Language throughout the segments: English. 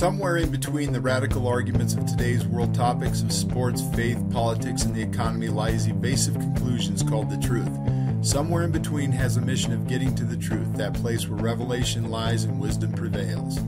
Somewhere in between the radical arguments of today's world topics of sports, faith, politics, and the economy lies evasive conclusions called the truth. Somewhere in between has a mission of getting to the truth, that place where revelation lies and wisdom prevails.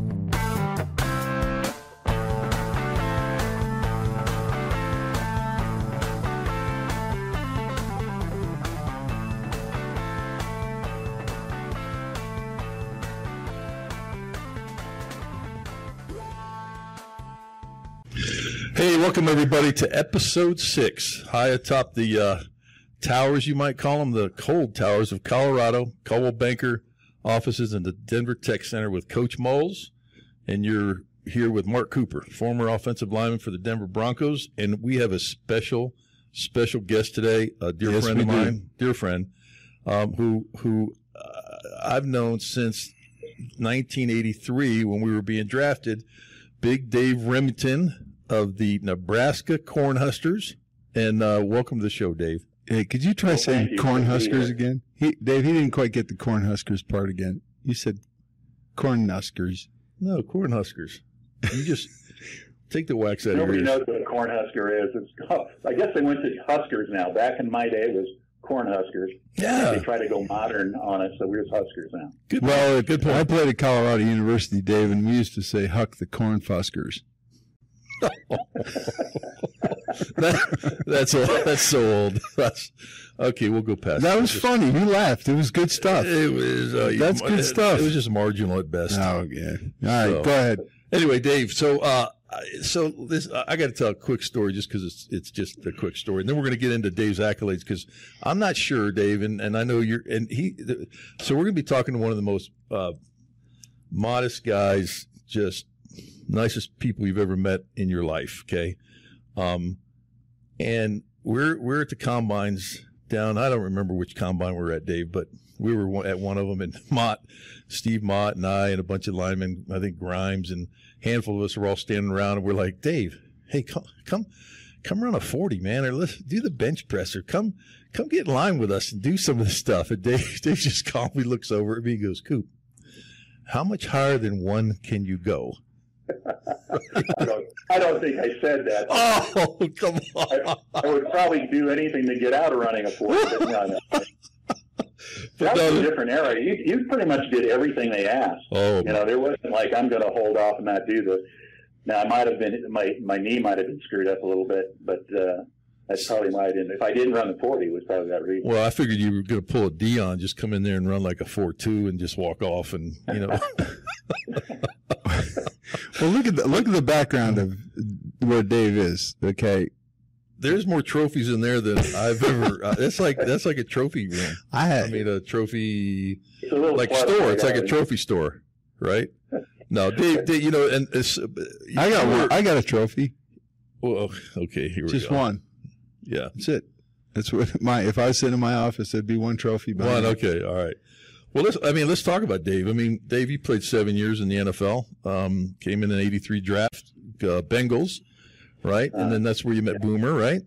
Welcome everybody to episode six, high atop the uh, towers, you might call them, the cold towers of Colorado, Coldwell Banker offices in the Denver Tech Center with Coach Moles. And you're here with Mark Cooper, former offensive lineman for the Denver Broncos. And we have a special, special guest today, a dear Yes, friend of do. mine, dear friend, um, who, who uh, I've known since 1983 when we were being drafted. Big Dave Rimington of the Nebraska Cornhuskers. And uh, welcome to the show, Dave. Hey, could you try Well, saying thank you. corn Good to be huskers again? He, Dave, he didn't quite get the corn huskers part again. You said corn huskers. No, Cornhuskers. You just take the wax out of your Nobody knows what a cornhusker is. It's, I guess they went to Huskers now. Back in my day, it was cornhuskers. They Yeah, They try to go modern on us, so we're just Huskers now. good. Well, good point. I played at Colorado University, Dave, and we used to say huck the corn fuskers. That, that's old. That's so old. That's okay. We'll go past That was funny. You laughed. It was good stuff. It was. Uh, That's good it- stuff. It was just marginal at best. Oh, yeah. All right, So- go ahead. Anyway, Dave. So, uh, I- so this I got to tell a quick story just because it's it's just a quick story, and then we're going to get into Dave's accolades because I'm not sure, Dave, and, and I know you're and he. So we're going to be talking to one of the most uh, modest guys, just nicest people you've ever met in your life. Okay, um, and we're we're at the combines down. I don't remember which combine we are at, Dave, but we were at one of them, and Mott, Steve Mott, and I, and a bunch of linemen. I think Grimes and handful of us were all standing around, and we're like, Dave, hey, come come. Come run a forty, man, or let's do the bench press, or come, come get in line with us and do some of this stuff. And Dave, Dave just calmly looks over at me, and goes, "Coop, how much higher than one can you go?" I don't, I don't think I said that. Oh, come on! I would probably do anything to get out of running a forty. But no, no. That was a different era. You, you pretty much did everything they asked. Oh, You know, there wasn't like I'm going to hold off and not do this. Now, I might have been my my knee might have been screwed up a little bit, but uh, that's probably why I didn't. If I didn't run the forty, it was probably that reason. well, I figured you were going to pull a Dion, just come in there and run like a four-two and just walk off, and you know. Well, look at the look at the background of where Dave is. Okay, There's more trophies in there than I've ever. Uh, that's like that's like a trophy room. I I mean, a trophy a like store. It's like a yeah. trophy store, right? No, Dave, Dave you know, and it's, I got you one. I got a trophy. Well, okay, here we Just go. Just one. Yeah, That's it. That's what my. If I was sitting in my office, there'd be one trophy. behind one. it. Okay, all right. Well, let's. I mean, let's talk about Dave. I mean, Dave, you played seven years in the NFL. Um, came in an '83 draft, uh, Bengals, right? and then that's where you met Boomer, right?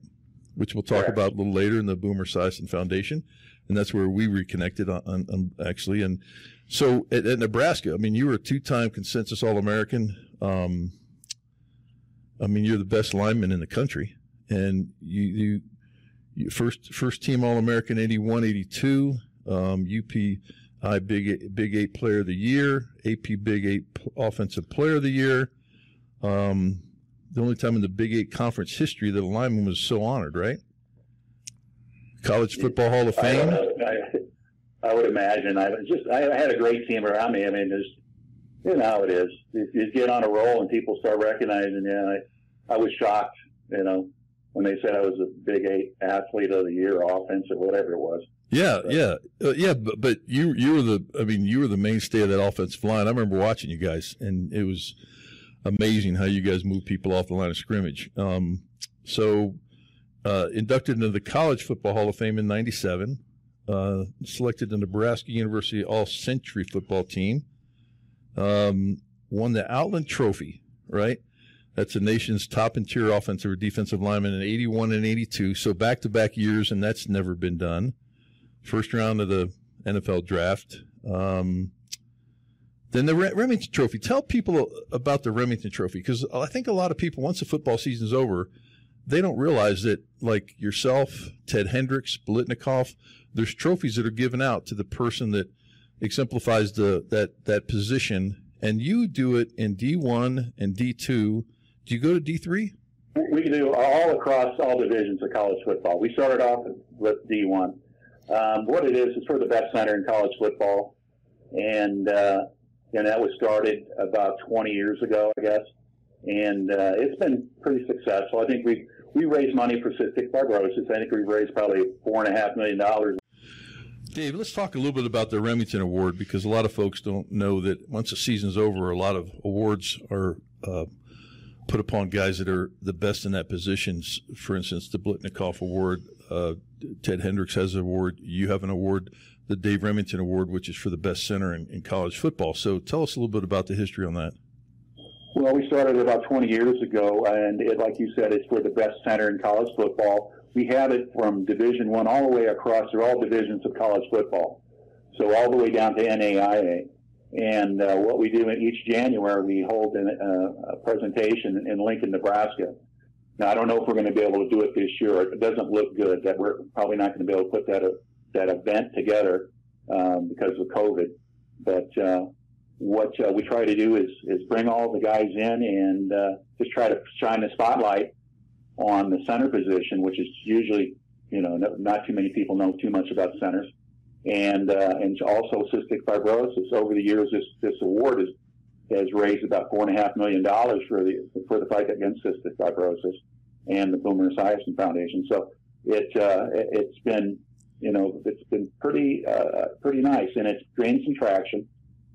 Which we'll talk Correct. about a little later in the Boomer Esiason Foundation, and that's where we reconnected on, on, on actually. And so at, at Nebraska, I mean, you were a two-time consensus All-American. Um, I mean, you're the best lineman in the country, and you you, you first first team All American 81, 82, um, UPI Big Eight, Big Eight Player of the Year, AP Big Eight Offensive Player of the Year. Um, the only time in the Big Eight conference history that a lineman was so honored, right? College Football Hall of Fame. know. I, I would imagine. I was just I had a great team around me. I mean, there's you know how it is. You, you get on a roll and people start recognizing you. I, I was shocked, you know, when they said I was a Big Eight Athlete of the Year, offense or whatever it was. Yeah, yeah, uh, yeah. But, but you you were the I mean you were the mainstay of that offensive line. I remember watching you guys, and it was amazing how you guys moved people off the line of scrimmage. Um, so uh, inducted into the College Football Hall of Fame in '97. Uh, selected the Nebraska University All Century football team. Um, won the Outland Trophy, right? That's the nation's top interior offensive or defensive lineman in 81 and 82. So back to back years, and that's never been done first round of the NFL draft. Um, Then the Rimington Trophy. Tell people about the Rimington Trophy because I think a lot of people, once the football season's over, they don't realize that, like yourself, Ted Hendricks, Biletnikoff, there's trophies that are given out to the person that exemplifies the that that position, and you do it in D1 and D2. Do you go to D3? We do all across all divisions of college football. We started off with D1. Um, what it is is for the best center in college football, and uh, and that was started about 20 years ago, I guess. And uh, it's been pretty successful. I think we we raised money for cystic fibrosis. I think we raised probably four and a half million dollars. Dave, let's talk a little bit about the Rimington Award because a lot of folks don't know that once the season's over, a lot of awards are uh, put upon guys that are the best in that positions. For instance, the Biletnikoff Award, uh, Ted Hendricks has an award. You have an award, the Dave Rimington Award, which is for the best center in, in college football. So tell us a little bit about the history on that. Well, we started about 20 years ago, and it, like you said, it's for the best center in college football. We have it from Division One all the way across through all divisions of college football, so all the way down to NAIA. And uh, what we do in each January, we hold an, uh, a presentation in Lincoln, Nebraska. Now, I don't know if we're going to be able to do it this year. It doesn't look good that we're probably not going to be able to put that uh, that event together um, because of COVID. But uh, what uh, we try to do is is bring all the guys in and uh, just try to shine the spotlight on the center position, which is usually you know not too many people know too much about centers, and uh, and also cystic fibrosis. Over the years, this this award is, has raised about four and a half million dollars for the for the fight against cystic fibrosis and the Boomer Esiason Foundation. So it uh, it's been you know it's been pretty uh, pretty nice, and it's gained some traction.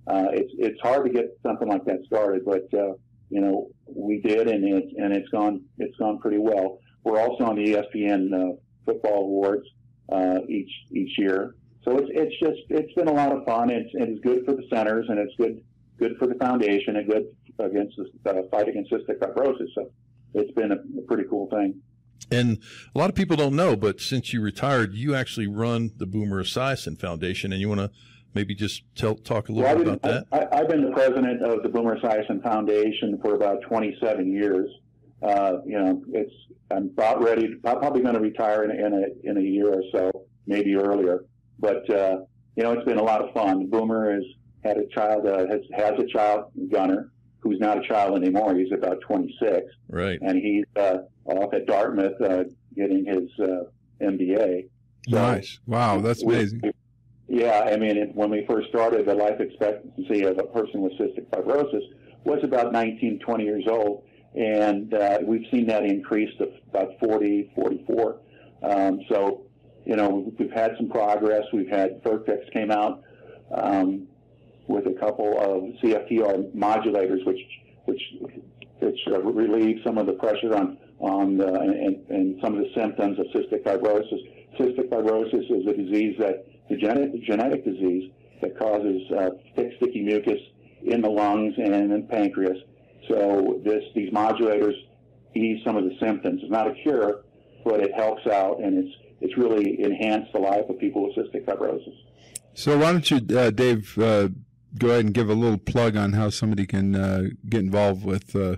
Uh, it's it's hard to get something like that started, but uh, you know we did, and it's and it's gone it's gone pretty well. We're also on the ESPN uh, football awards uh, each each year, so it's it's just it's been a lot of fun. It's it's good for the centers, and it's good good for the foundation, and good against the uh, fight against cystic fibrosis. So it's been a, a pretty cool thing. And a lot of people don't know, but since you retired, you actually run the Boomer Esiason Foundation, and you want to maybe just tell, talk a little well, bit about that? I, have been the president of the Boomer Esiason Foundation for about 27 years. Uh, you know, it's I'm about ready. To, I'm probably going to retire in, in, a in a year or so, maybe earlier. But uh, you know, it's been a lot of fun. Boomer has had a child, uh, has has a child, Gunnar, who's not a child anymore. He's about 26, right? And he's uh, off at Dartmouth uh, getting his uh, MBA. So nice. Wow, that's we, amazing. Yeah, I mean, it, when we first started, the life expectancy of a person with cystic fibrosis was about 19, 20 years old, and uh, we've seen that increase to about 40, 44. Um, so, you know, we've had some progress. We've had Vertex came out um, with a couple of CFTR modulators, which which which uh, relieve some of the pressure on on the, and, and some of the symptoms of cystic fibrosis. Cystic fibrosis is a disease that the genetic, genetic disease that causes uh, thick, sticky mucus in the lungs and in the pancreas. So this, these modulators ease some of the symptoms. It's not a cure, but it helps out, and it's it's really enhanced the life of people with cystic fibrosis. So why don't you, uh, Dave, uh, go ahead and give a little plug on how somebody can uh, get involved with uh,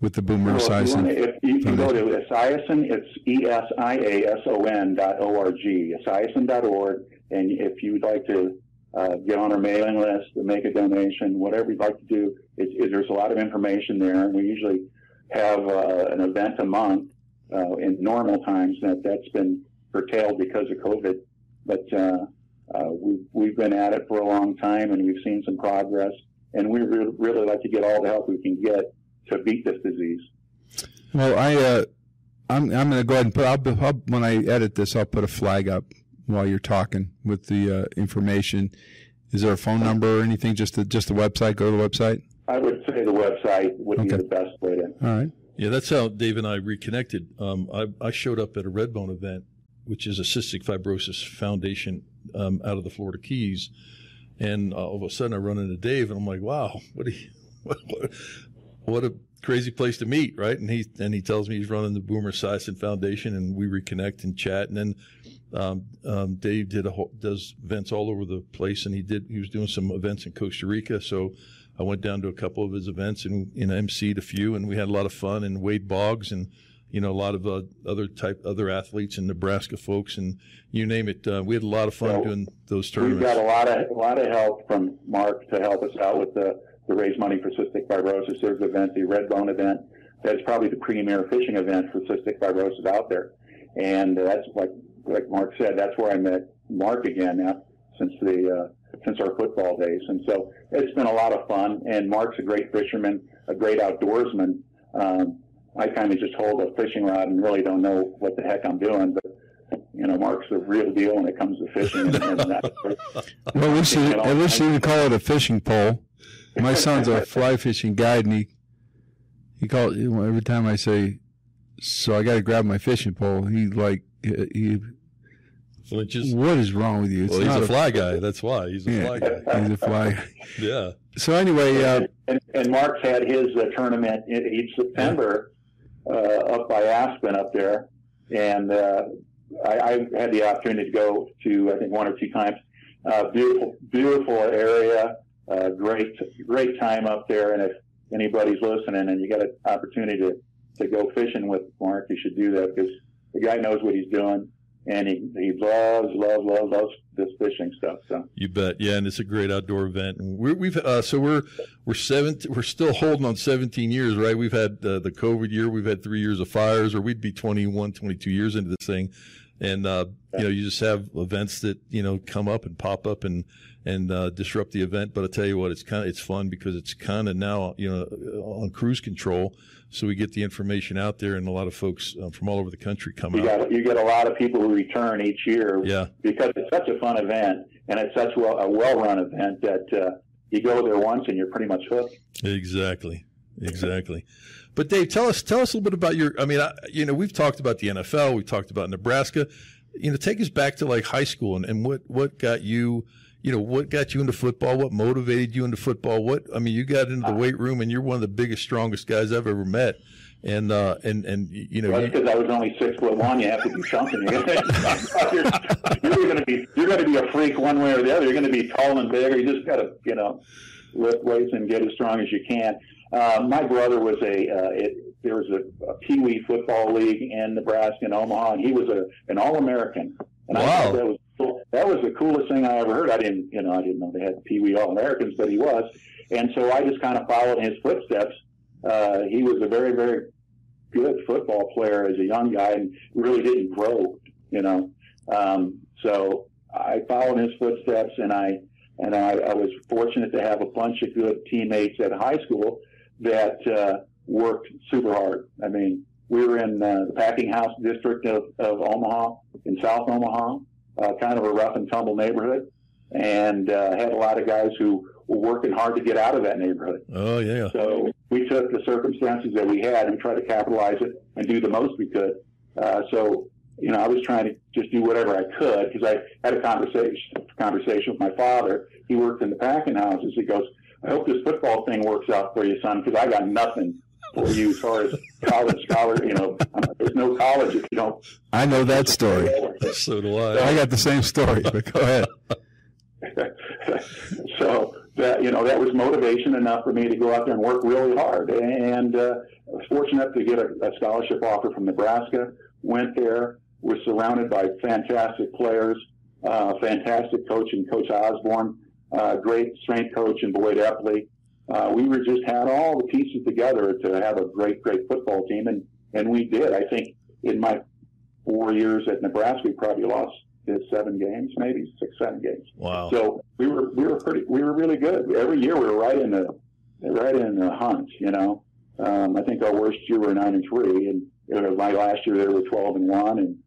with the Boomer well, Esiason. If you, can go to Esiason, it's E-S-I-A-S-O-N dot O-R-G, Esiason dot org. And if you'd like to uh, get on our mailing list and make a donation, whatever you'd like to do, it, it, there's a lot of information there. And we usually have uh, an event a month uh, in normal times. That that's been curtailed because of COVID, but uh, uh, we've we've been at it for a long time, and we've seen some progress. And we re- really like to get all the help we can get to beat this disease. Well, I uh, I'm I'm going to go ahead and put I'll, I'll, when I edit this, I'll put a flag up while you're talking with the uh, information. Is there a phone number or anything? Just the just the website. Go to the website. I would say the website would okay. be the best way to. All right. Yeah, that's how Dave and I reconnected. Um, I, I, showed up at a Redbone event, which is a cystic fibrosis foundation um, out of the Florida Keys, and uh, all of a sudden I run into Dave, and I'm like, "Wow, what, you, what, what, a crazy place to meet, right? And he and he tells me he's running the Boomer Esiason Foundation, and we reconnect and chat. And then um, um, Dave did a whole, does events all over the place, and he did he was doing some events in Costa Rica. So I went down to a couple of his events and know emceed a few, and we had a lot of fun. And Wade Boggs and you know a lot of uh, other type other athletes and Nebraska folks and you name it. Uh, we had a lot of fun So, doing those tournaments. We've got a lot of, a lot of help from Mark to help us out with the, the Raise Money for Cystic Fibrosis. There's an event, the Redbone event. That's probably the premier fishing event for cystic fibrosis out there. And that's like, like Mark said, that's where I met Mark again now since the, uh, since our football days. And so it's been a lot of fun. And Mark's a great fisherman, a great outdoorsman. Um, I kind of just hold a fishing rod and really don't know what the heck I'm doing, but you know, Mark's the real deal when it comes to fishing. And, and that, Well, we you, at least you can call it a fishing pole. My son's a fly fishing guide, and he he called every time I say, "So I got to grab my fishing pole." He like he, Flinches. what is wrong with you? It's Well, he's a fly guy. That's why he's a Yeah. fly guy. He's a fly. Yeah. So anyway, uh, and, and Mark's had his uh, tournament in, each September uh, up by Aspen up there, and uh, I, I had the opportunity to go to I think one or two times. Uh, beautiful, beautiful area, uh, great, great time up there. And if anybody's listening and you got an opportunity to to go fishing with Mark, you should do that because the guy knows what he's doing, and he he loves, loves, loves, loves this fishing stuff. So. You bet. Yeah, and it's a great outdoor event. And we're, we've uh, so we're we're seven. We're still holding on 17 years, right? We've had uh, the COVID year. We've had three years of fires, or we'd be 21, 22 years into this thing. And uh, you know, you just have events that you know come up and pop up and and uh, disrupt the event. But I tell you what, it's kind of it's fun because it's kind of now you know on cruise control, so we get the information out there, and a lot of folks uh, from all over the country come You out. got you get a lot of people who return each year Yeah. because it's such a fun event and it's such well, a well-run event that uh, you go there once and you're pretty much hooked. Exactly. Exactly. But Dave, tell us tell us a little bit about your. I mean, I, you know, we've talked about the NFL, we've talked about Nebraska. You know, take us back to like high school and, and what what got you. You know, what got you into football? What motivated you into football? What I mean, you got into the weight room and you're one of the biggest, strongest guys I've ever met. And uh, and and you know, Well, because I was only six foot one. You have to be something. You're going to be you're going to be a freak one way or the other. You're going to be tall and big, or you just got to you know lift weights and get as strong as you can. Uh, my brother was a uh, it, there was a, a pee wee football league in Nebraska in Omaha, and he was a an all American. And I Wow. thought that was. That was the coolest thing I ever heard. I didn't you know I didn't know they had pee wee all Americans, but he was, and so I just kind of followed his footsteps. Uh, he was a very very good football player as a young guy and really didn't grow, you know. Um, so I followed his footsteps and I and I, I was fortunate to have a bunch of good teammates at high school that uh, worked super hard. I mean, we were in uh, the packing house district of, of Omaha, in South Omaha, uh, kind of a rough and tumble neighborhood, and uh, had a lot of guys who were working hard to get out of that neighborhood. oh yeah, So we took the circumstances that we had and tried to capitalize it and do the most we could. Uh, so, you know, I was trying to just do whatever I could because I had a conversation conversation with my father. He worked in the packing houses. He goes, "I hope this football thing works out for you, son, because I got nothing for you as far as college scholar. You know, there's no college if you don't." I know that story. so do I. I got the same story, but go ahead. so that you know that was motivation enough for me to go out there and work really hard. And uh, I was fortunate to get a, a scholarship offer from Nebraska. Went there, was surrounded by fantastic players, uh, fantastic coach and Coach Osborne, uh, great strength coach and Boyd Epley. Uh, we were just had all the pieces together to have a great, great football team, and and we did. I think in my four years at Nebraska, we probably lost seven games, maybe six, seven games. Wow. So we were we were pretty we were really good. Every year we were right in the right in the hunt. You know, um, I think our worst year were nine and three, and my last year they were twelve and one. And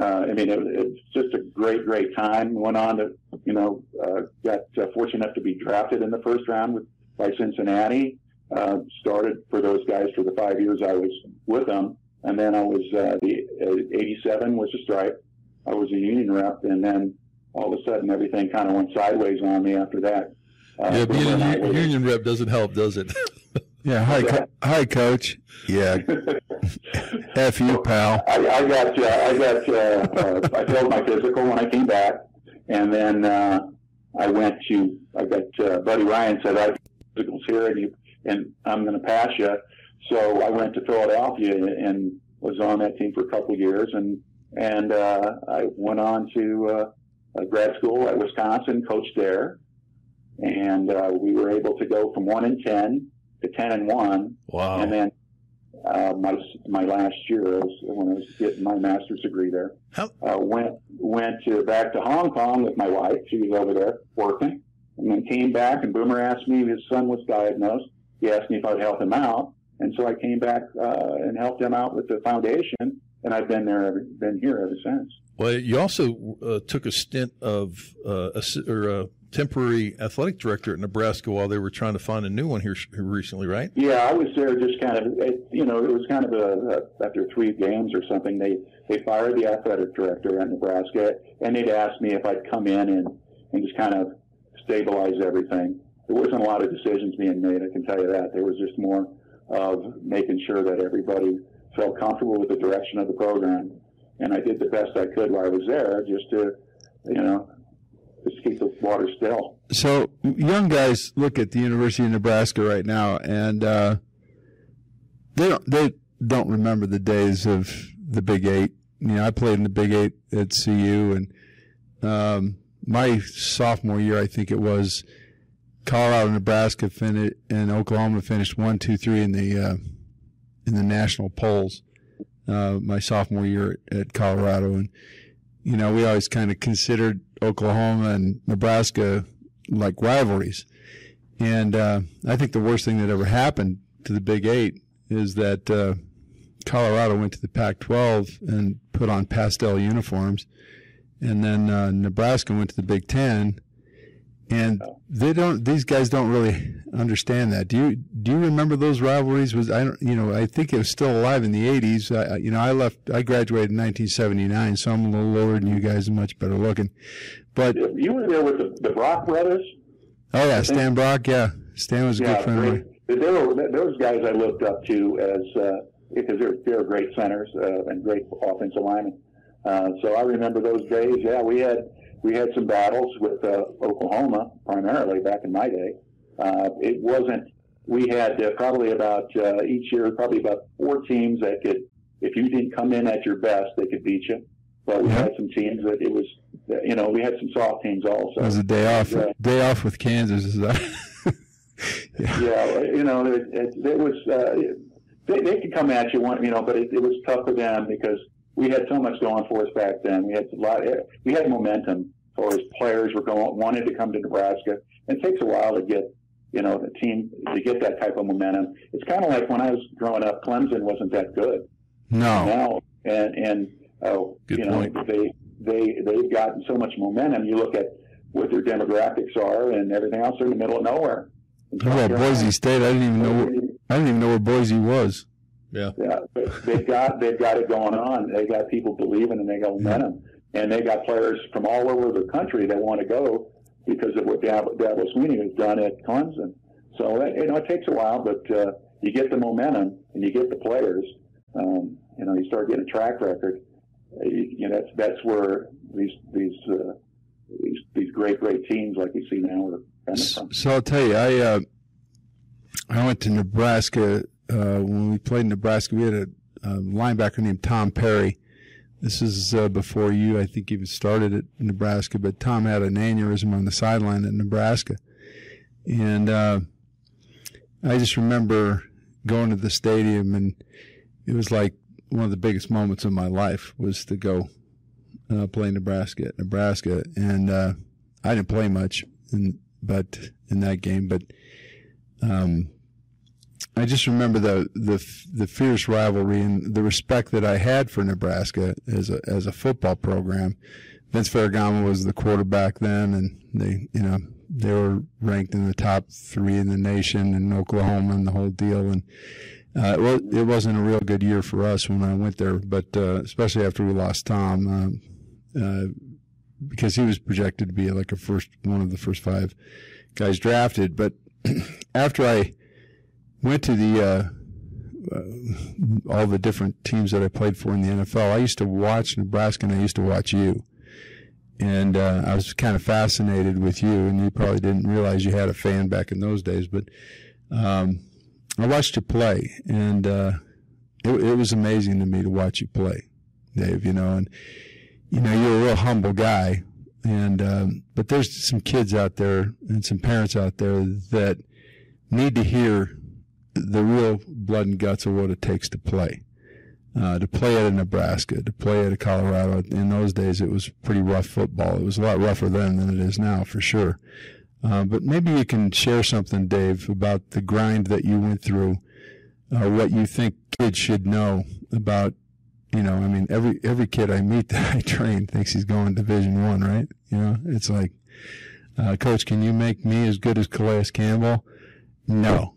uh, I mean, it, it's just a great great time. Went on to you know uh, got uh, fortunate enough to be drafted in the first round with by Cincinnati. Uh, started for those guys for the five years I was with them, and then I was uh, the uh, '87 was a strike. I was a union rep, and then all of a sudden everything kind of went sideways on me after that. Uh, yeah, being Boomer and I a were- u- union rep doesn't help, does it? Yeah, hi, co- hi, coach. Yeah, f you, pal. I, I got, uh, I got, uh, uh, I failed my physical when I came back, and then uh, I went to, I got uh, Buddy Ryan said I have here, and you, and I'm going to pass you. So I went to Philadelphia and was on that team for a couple of years, and and uh, I went on to uh, grad school at Wisconsin, coached there, and uh, we were able to go from one and ten to ten and one. Wow! And then uh, my my last year was when I was getting my master's degree there. How? Uh, went went to back to Hong Kong with my wife. She was over there working, and then came back. And Boomer asked me his son was diagnosed. He asked me if I'd help him out, and so I came back uh, and helped him out with the foundation. And I've been there, ever, been here ever since. Well, you also uh, took a stint of uh, a, or a temporary athletic director at Nebraska while they were trying to find a new one here recently, right? Yeah, I was there just kind of, you know, it was kind of a, a after three games or something. They they fired the athletic director at Nebraska, and they'd asked me if I'd come in and and just kind of stabilize everything. There wasn't a lot of decisions being made, I can tell you that. There was just more of making sure that everybody felt comfortable with the direction of the program. And I did the best I could while I was there just to, you know, just keep the water still. So young guys look at the University of Nebraska right now, and uh, they don't they don't remember the days of the Big Eight. You know, I played in the Big Eight at CU, and um, my sophomore year, I think it was, Colorado, Nebraska, finished, and Oklahoma finished one, two, three in the uh, in the national polls. Uh, my sophomore year at Colorado, and you know, we always kind of considered Oklahoma and Nebraska like rivalries. And uh, I think the worst thing that ever happened to the Big Eight is that uh, Colorado went to the Pac 12 and put on pastel uniforms. And then uh, Nebraska went to the Big Ten. And they don't these guys don't really understand that. Do you do you remember those rivalries? Was i don't you know i think it was still alive in the 80s I, you know i left i graduated in 1979 so i'm a little older than you guys and much better looking. But you were there with the, the brock brothers? Oh yeah stan brock yeah. Stan was a yeah, good friend of mine. were, those guys i looked up to as uh, because they're, they're great centers uh, and great offensive linemen uh, so i remember those days yeah we had we had some battles with uh, Oklahoma primarily back in my day. Uh, it wasn't. We had uh, probably about uh, each year probably about four teams that could, if you didn't come in at your best, they could beat you. But we had some teams that it was, you know, we had some soft teams also. It was a day off. Yeah. Day off with Kansas. Is that? yeah. yeah. you know, it, it, it was. Uh, they, they could come at you, one, you know, but it, it was tough for them because we had so much going for us back then. We had a lot. We had momentum as far as players were going, wanted to come to Nebraska. And it takes a while to get, you know, the team to get that type of momentum. It's kind of like when I was growing up, Clemson wasn't that good. No. Now and and oh, good you know, point. they they they've gotten so much momentum. You look at what their demographics are and everything else. They're in the middle of nowhere. How about Boise State? I didn't even know. I didn't even know where Boise was. Yeah. Yeah, they've got they've got it going on. They got people believing and they got momentum, and they got players from all over the country that want to go because of what Dabo, Dabo Swinney has done at Clemson. So you know it takes a while, but uh, you get the momentum and you get the players. Um, you know, you start getting a track record. You, you know, that's that's where these these uh, these these great great teams like you see now are coming from. So I'll tell you, I uh, I went to Nebraska uh, when we played in Nebraska, we had a, a linebacker named Tom Perry. This is uh, before you, I think, even started at Nebraska. But Tom had an aneurysm on the sideline at Nebraska, and uh, I just remember going to the stadium, and it was like one of the biggest moments of my life was to go uh, play Nebraska at Nebraska, and uh, I didn't play much, in, but in that game, but. Um, I just remember the, the the fierce rivalry and the respect that I had for Nebraska as a as a football program. Vince Ferragamo was the quarterback then, and they you know they were ranked in the top three in the nation in Oklahoma and the whole deal. And uh, well, it wasn't a real good year for us when I went there, but uh, especially after we lost Tom, um, uh, because he was projected to be like a first one of the first five guys drafted. But after I went to the uh, uh, all the different teams that I played for in the NFL, I used to watch Nebraska and I used to watch you. And uh, I was kind of fascinated with you, and you probably didn't realize you had a fan back in those days. But um, I watched you play, and uh, it, it was amazing to me to watch you play, Dave. You know, and you know you're a real humble guy, and um, but there's some kids out there and some parents out there that need to hear the real blood and guts of what it takes to play. Uh, to play at a Nebraska, to play at a Colorado. In those days, it was pretty rough football. It was a lot rougher then than it is now, for sure. Uh, but maybe you can share something, Dave, about the grind that you went through, uh, what you think kids should know about. You know, I mean, every every kid I meet that I train thinks he's going Division One, right? You know, it's like, uh, Coach, can you make me as good as Calais Campbell? No,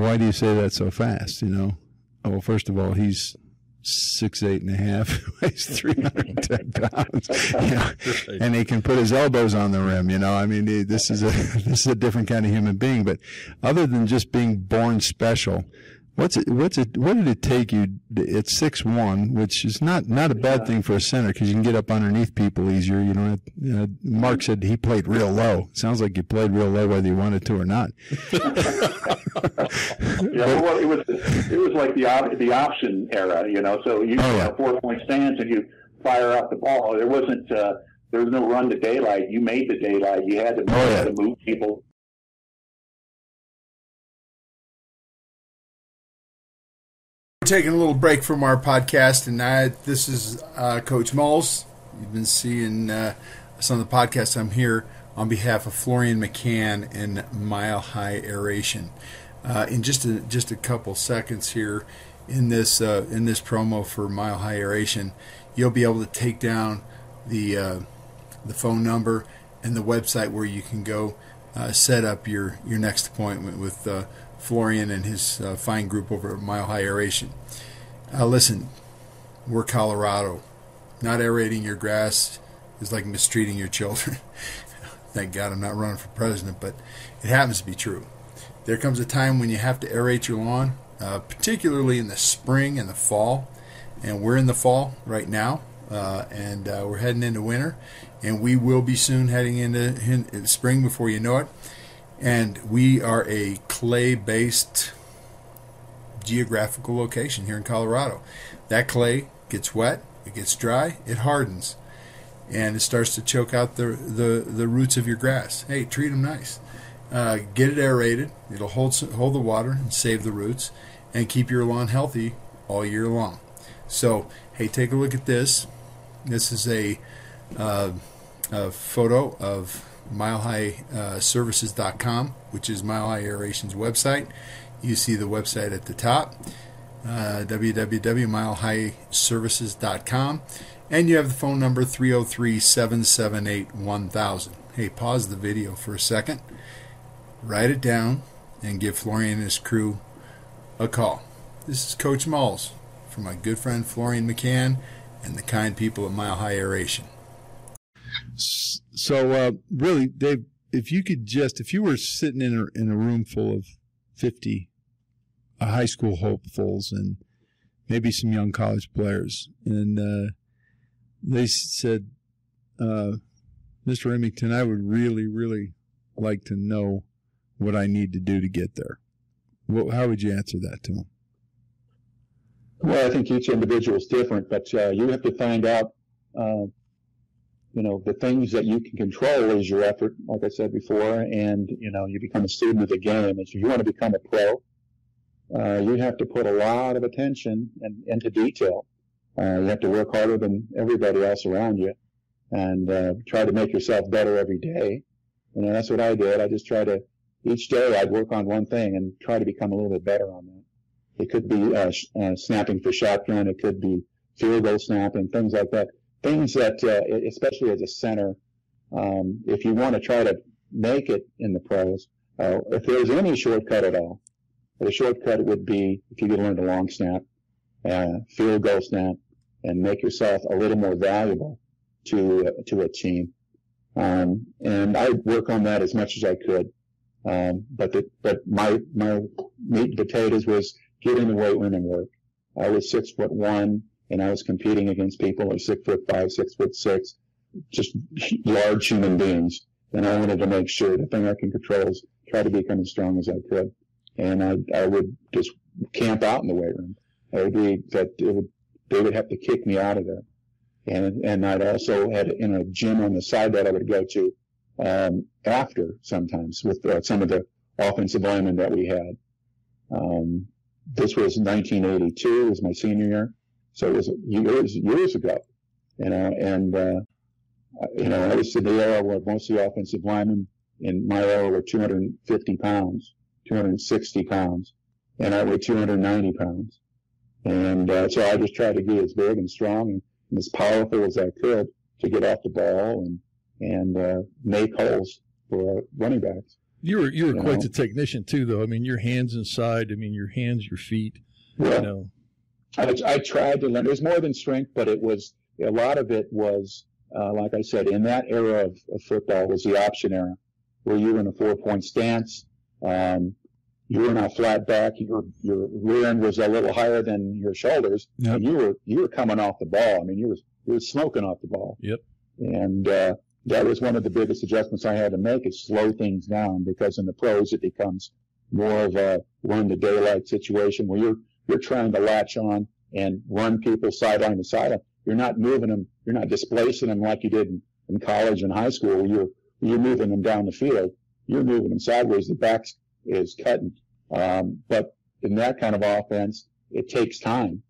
why do you say that so fast? You know, oh, well, first of all, he's six eight and a half, weighs three hundred and ten pounds, you know, and he can put his elbows on the rim. You know, I mean, this is a this is a different kind of human being. But other than just being born special, What's it? What's it? What did it take you? It's six one, which is not not a bad yeah. thing for a center because you can get up underneath people easier. You know, uh, Mark said he played real low. Sounds like you played real low whether you wanted to or not. yeah, well, it was it was like the the option era. You know, so you oh, yeah. have four point stance and you fire off the ball. There wasn't uh, there was no run to daylight. You made the daylight. You had to, oh, yeah. had to move people taking a little break from our podcast, and I, this is uh, Coach Malls. You've been seeing uh, on the podcast. I'm here on behalf of Florian McCann and Mile High Aeration. Uh, in just a, just a couple seconds here, in this uh, in this promo for Mile High Aeration, you'll be able to take down the uh, the phone number and the website where you can go uh, set up your your next appointment with Florian and his uh, fine group over at Mile High Aeration. Uh, listen, we're Colorado. Not aerating your grass is like mistreating your children. Thank God I'm not running for president, but it happens to be true. There comes a time when you have to aerate your lawn, uh, particularly in the spring and the fall. And we're in the fall right now, uh, and uh, we're heading into winter, and we will be soon heading into in, spring before you know it and we are a clay based geographical location here in Colorado. That clay gets wet, it gets dry, it hardens, and it starts to choke out the, the, the roots of your grass. Hey, treat them nice. Uh, get it aerated, it'll hold, hold the water and save the roots, and keep your lawn healthy all year long. So, hey, take a look at this. This is a, uh, a photo of milehighservices.com, uh, which is Mile High Aeration's website. You see the website at the top, uh, www.milehighservices.com, and you have the phone number 303 778 1000. Hey, pause the video for a second, write it down, and give Florian and his crew a call. This is Coach Malls for my good friend Florian McCann and the kind people at Mile High Aeration. So, uh, really, Dave, if you could just, if you were sitting in a, in a room full of 50 uh, high school hopefuls and maybe some young college players, and uh, they said, uh, Mr. Rimington, I would really, really like to know what I need to do to get there. Well, how would you answer that to them? Well, I think each individual is different, but uh, you have to find out uh, you know, the things that you can control is your effort, like I said before, and, you know, you become a student of the game. And so you want to become a pro, uh, you have to put a lot of attention and, into detail. Uh, you have to work harder than everybody else around you and, uh, try to make yourself better every day. You know, that's what I did. I just try to, each day I'd work on one thing and try to become a little bit better on that. It could be, uh, uh, snapping for shotgun. It could be field goal snapping, things like that things that, uh, especially as a center, um, if you want to try to make it in the pros, uh, if there's any shortcut at all, the shortcut would be if you could learn the long snap, uh, field goal snap, and make yourself a little more valuable to to a team. Um, and I work on that as much as I could. Um, but the, but my my meat and potatoes was get in the weight room and work. I was six foot one, and I was competing against people who are six foot five, six foot six, just large human beings. And I wanted to make sure the thing I can control is try to become as strong as I could. And I I would just camp out in the weight room. I would be that it would they would have to kick me out of there. And and I'd also had in a gym on the side that I would go to um, after sometimes with uh, some of the offensive linemen that we had. Um, this was 1982, was my senior year, so it was years years ago, you know. And uh, you know, I was in the era where most of the offensive linemen in my era were 250 pounds, 260 pounds, and I weighed 290 pounds. And uh, so I just tried to be as big and strong and, and as powerful as I could to get off the ball and and uh, make holes for running backs. You were you were You quite know? the technician too, though. I mean, your hands inside. I mean, your hands, your feet. Yeah. You know, I, I tried to learn. It was more than strength, but it was a lot of it was, uh, like I said, in that era of, of football was the option era, where you were in a four point stance. Um, you were in a flat back. Your your rear end was a little higher than your shoulders, Yep. and you were you were coming off the ball. I mean, you were you were smoking off the ball. Yep. And uh, that was one of the biggest adjustments I had to make is slow things down because in the pros it becomes more of a run the daylight situation where you're you're trying to latch on and run people sideline to sideline. You're not moving them. You're not displacing them like you did in, in college and high school. You're you're moving them down the field. You're moving them sideways. The back is cutting. Um, but in that kind of offense, it takes time.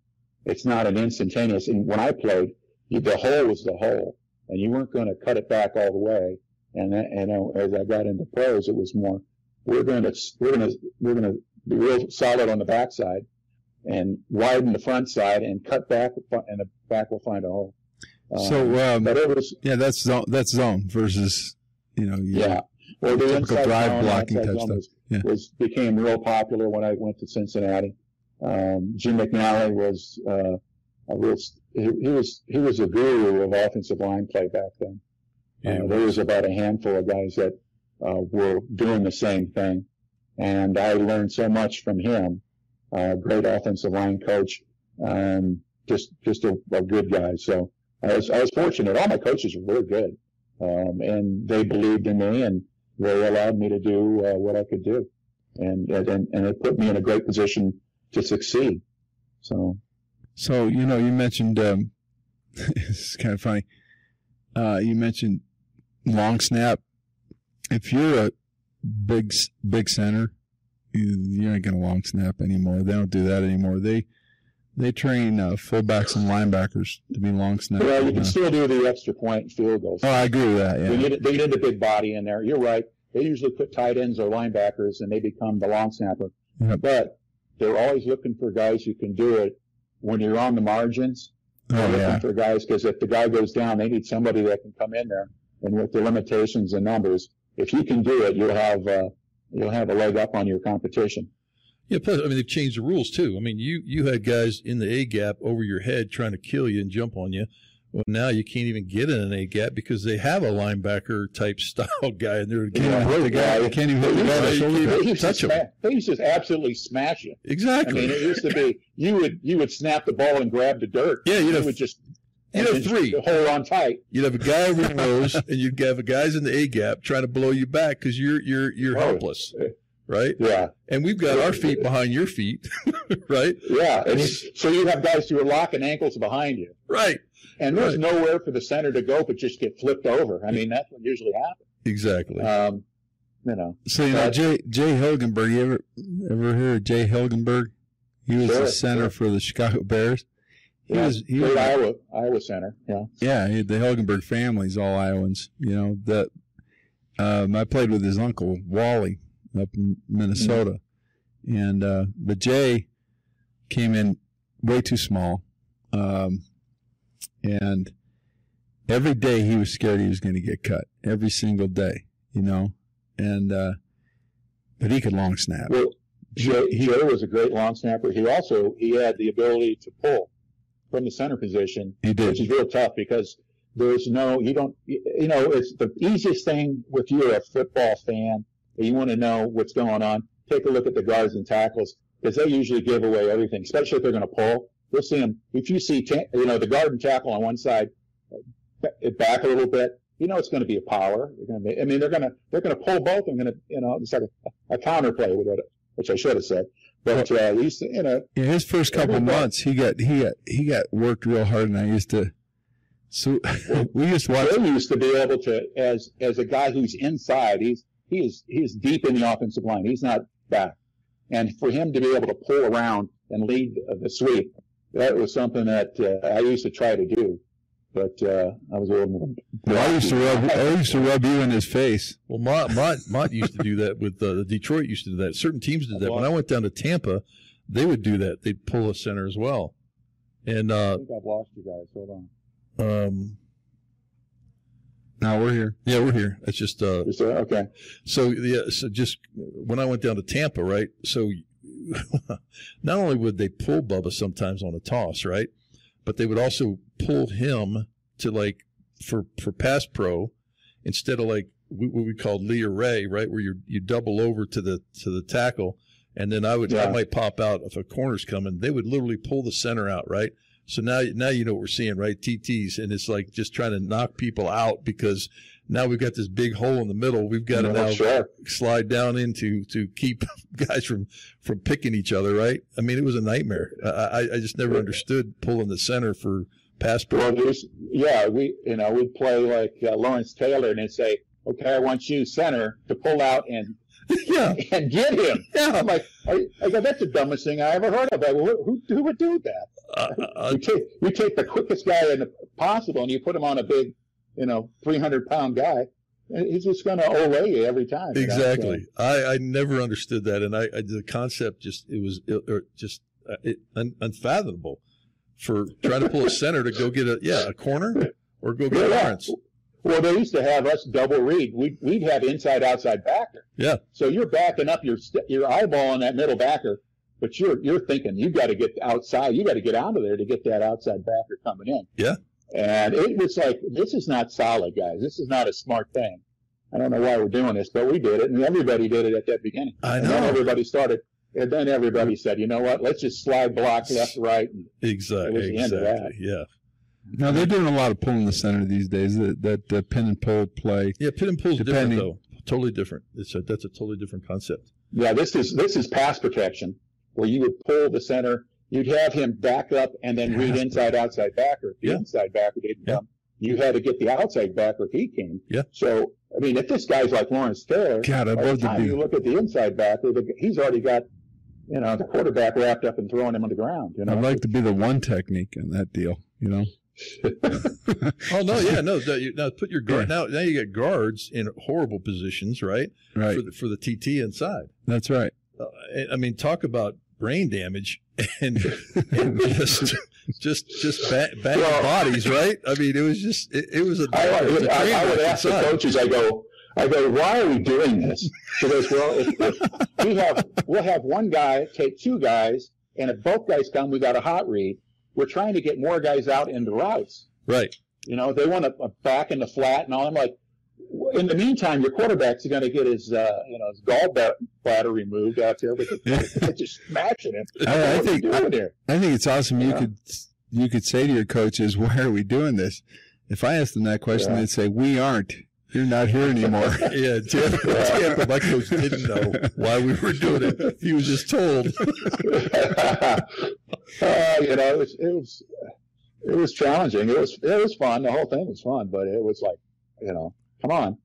It's not an instantaneous. And when I played, you, the hole was the hole, and you weren't going to cut it back all the way. And and uh, as I got into pros, it was more we're going to we're going to we're going to be real solid on the backside and widen the front side and cut back, and the back will find a hole. Um, So um, but it was yeah, that's zone. That's zone versus you know. yeah. Well, the Typical inside drive zone, blocking type zone was, Yeah. was became real popular when I went to Cincinnati. Um, Jim McNally was uh, a real he, he was he was a guru of offensive line play back then. Yeah, Uh, there was about a handful of guys that uh, were doing the same thing, and I learned so much from him. Uh, great offensive line coach, um, just just a, a good guy. So I was I was fortunate. All my coaches were really good, um, and they believed in me, and they allowed me to do uh, what I could do, and and and it put me in a great position to succeed. So So you know, you mentioned um, it's kind of funny. Uh, you mentioned long snap. If you're a big big center, you, you ain't gonna long snap anymore. They don't do that anymore. They they train uh, fullbacks and linebackers to be long snap. well, you can still do the extra point field goals. oh, I agree with that. They Yeah, need, they need a big body in there. You're right. They usually put tight ends or linebackers and they become the long snapper. Yep. But they're always looking for guys who can do it when you're on the margins. They're oh looking yeah, for guys because if the guy goes down, they need somebody that can come in there. And with the limitations and numbers, if you can do it, you'll have uh, you'll have a leg up on your competition. yeah. Plus, I mean, they've changed the rules too. I mean, you you had guys in the A gap over your head trying to kill you and jump on you. Well, now you can't even get in an A gap because they have a linebacker type style guy in there. to can't get even hit the guy. You can't even hit the guy Yeah, you can't pad. They used, to touch sma- they used to absolutely smash you. Exactly. I mean, it used to be you would you would snap the ball and grab the dirt. Yeah, you have- would just you'd have three. hold on tight. You'd have a guy over your nose, and you'd have a guys in the A gap trying to blow you back because you're you're you're Oh. helpless, right? Yeah. And we've got our feet behind your feet, right? Yeah, and so you have guys who are locking ankles behind you, Right. and there's Right. nowhere for the center to go but just get flipped over. I mean, that's what usually happens. Exactly. Um, you know, So you know Jay Jay Hilgenberg. You ever ever hear of Jay Hilgenberg? He was Sure, the center sure. for the Chicago Bears. He yeah, was he was Iowa Iowa center. Yeah, yeah. The Hilgenberg family's all Iowans. You know that. Um, I played with his uncle Wally up in Minnesota, and uh, but Jay came in way too small, um, and every day he was scared he was going to get cut. Every single day, you know, and uh, but he could long snap. well, Joe, Joe was a great long snapper. He also he had the ability to pull from the center position, He did. which is real tough because there's no you don't you know it's the easiest thing with you a football fan and you want to know what's going on, take a look at the guards and tackles because they usually give away everything, especially if they're going to pull. You'll see them. If you see, ta- you know, the guard and tackle on one side, it back a little bit, you know it's going to be a power. They're going to be, I mean, they're going to they're going to pull both. I'm going to, you know, it's like a, a counter play which I should have said. But uh, to, you know, Yeah, his first couple months, he got he got he got worked real hard, and I used to. So we used to watch. Bill used to be able to, as as a guy who's inside, he's he is he is deep in the offensive line. He's not back, and for him to be able to pull around and lead the sweep, that was something that uh, I used to try to do, but uh, I was a little more. Well, I used to rub I used to rub you in his face. Well, Mott, Mott, Mott used to do that with uh, Detroit. Used to do that. Certain teams did that. When I went down to Tampa, they would do that. They'd pull a center as well. And I uh, think I've lost you guys. Hold on. um, Now we're here. yeah, we're here. It's just uh, Just, uh, okay. so yeah. So just when I went down to Tampa, right? So not only would they pull Bubba sometimes on a toss, right, but they would also pull him to like for for pass pro instead of like what we called Lee or Ray, right, where you you double over to the to the tackle, and then I would I might pop out if a corner's coming. They would literally pull the center out, right. So now now you know what we're seeing, right? TTs, and it's like just trying to knock people out because now we've got this big hole in the middle. We've got to now sure. slide down into to keep guys from from picking each other, right? I mean, it was a nightmare. I I, just never understood pulling the center for pass. Well, yeah, we, you know, we'd play like uh, Lawrence Taylor and they'd say, okay, I want you center to pull out and, yeah, and get him. yeah. I'm like, I, I go, that's the dumbest thing I ever heard of. Go, who, who would do that? Uh, uh, You take, you take the quickest guy in the, possible and you put him on a big, you know, 300 pound guy. He's just going to olay you every time. you know, Exactly. I, I never understood that, and I, I the concept just it was it, or just uh, it, un, unfathomable for trying to pull a center to go get a yeah a corner or go get Yeah. Lawrence. Well, they used to have us double read. We'd, we'd have inside outside backer. Yeah. So you're backing up your st- your eyeball on that middle backer, but you're you're thinking you got to get outside. You got to get out of there to get that outside backer coming in. Yeah. And it was like this is not solid, guys. This is not a smart thing. I don't know why we're doing this, but we did it, and everybody did it at that beginning. I And then know everybody started. And then everybody said, you know what? Let's just slide block left, right. And exactly It was the end of that. exactly yeah Now they're doing a lot of pulling the center these days. That that uh, pin and pull play. yeah. pin and pull's different Depending- though. Totally different. It's a that's a totally different concept. Yeah, this is this is pass protection, where you would pull the center, you'd have him back up and then read inside outside backer. If the Yeah. inside backer didn't Yeah. come, you had to get the outside backer if he came. Yeah. So I mean, if this guy's like Lawrence Taylor, God, I'd by the love to time be. you look at the inside backer, he's already got, you know, the quarterback wrapped up and throwing him on the ground. You know, I'd like to be the one technique in that deal. You know. Oh no, yeah, no. no, you- Now put your guard now. Now you get guards in horrible positions, right? Right. For the, for the TT inside. That's right. Uh, I mean, talk about brain damage and, and just just just ba- bad Well- bodies, right? I mean, it was just it, it was a, I, it was would- a I, train I would wreck ask the coaches. I go, I go, why are we doing this? She goes, well, if, if we have, we'll have one guy take two guys, and if both guys come, we got a hot read. We're trying to get more guys out into routes. Right. You know, they want a back in the flat and all. I'm like, in the meantime, your quarterback's going to get his, uh, you know, his gallbladder removed out there just smashing him. I, I what are you think doing here? I think it's awesome. You could you could say to your coaches, "Why are we doing this?" If I asked them that question, Yeah. they'd say, "We aren't. You're not here anymore." Yeah, Tampa, Tampa, my coach didn't know why we were doing it. He was just told. uh, you know, it was, it was it was challenging. It was it was fun. The whole thing was fun, but it was like, you know, come on,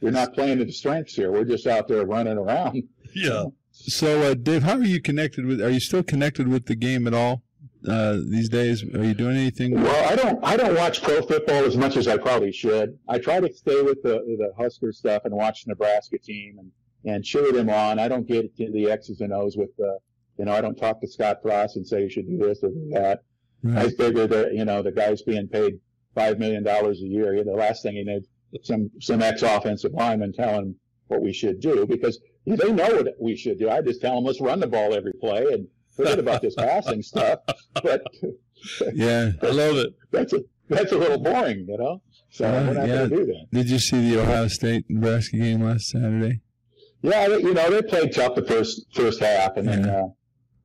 you're not playing to the strengths here. We're just out there running around. Yeah. so, uh, Dave, how are you connected with? Are you still connected with the game at all uh, these days? Are you doing anything? Well, I don't I don't watch pro football as much as I probably should. I try to stay with the the Husker stuff and watch the Nebraska team and and cheer them on. I don't get into the X's and O's with the, you know, I don't talk to Scott Frost and say you should do this or do that. I figure that you know the guy's being paid five million dollars a year. The last thing he needs some some ex offensive lineman telling him what we should do because they know what we should do. I just tell them let's run the ball every play and forget about this passing stuff. But Yeah. I love it. that's a that's a little boring, you know. So Uh, we're not yeah. going to do that. Did you see the Ohio State Nebraska game last Saturday? Yeah, they, you know they played tough the first first half, and then uh,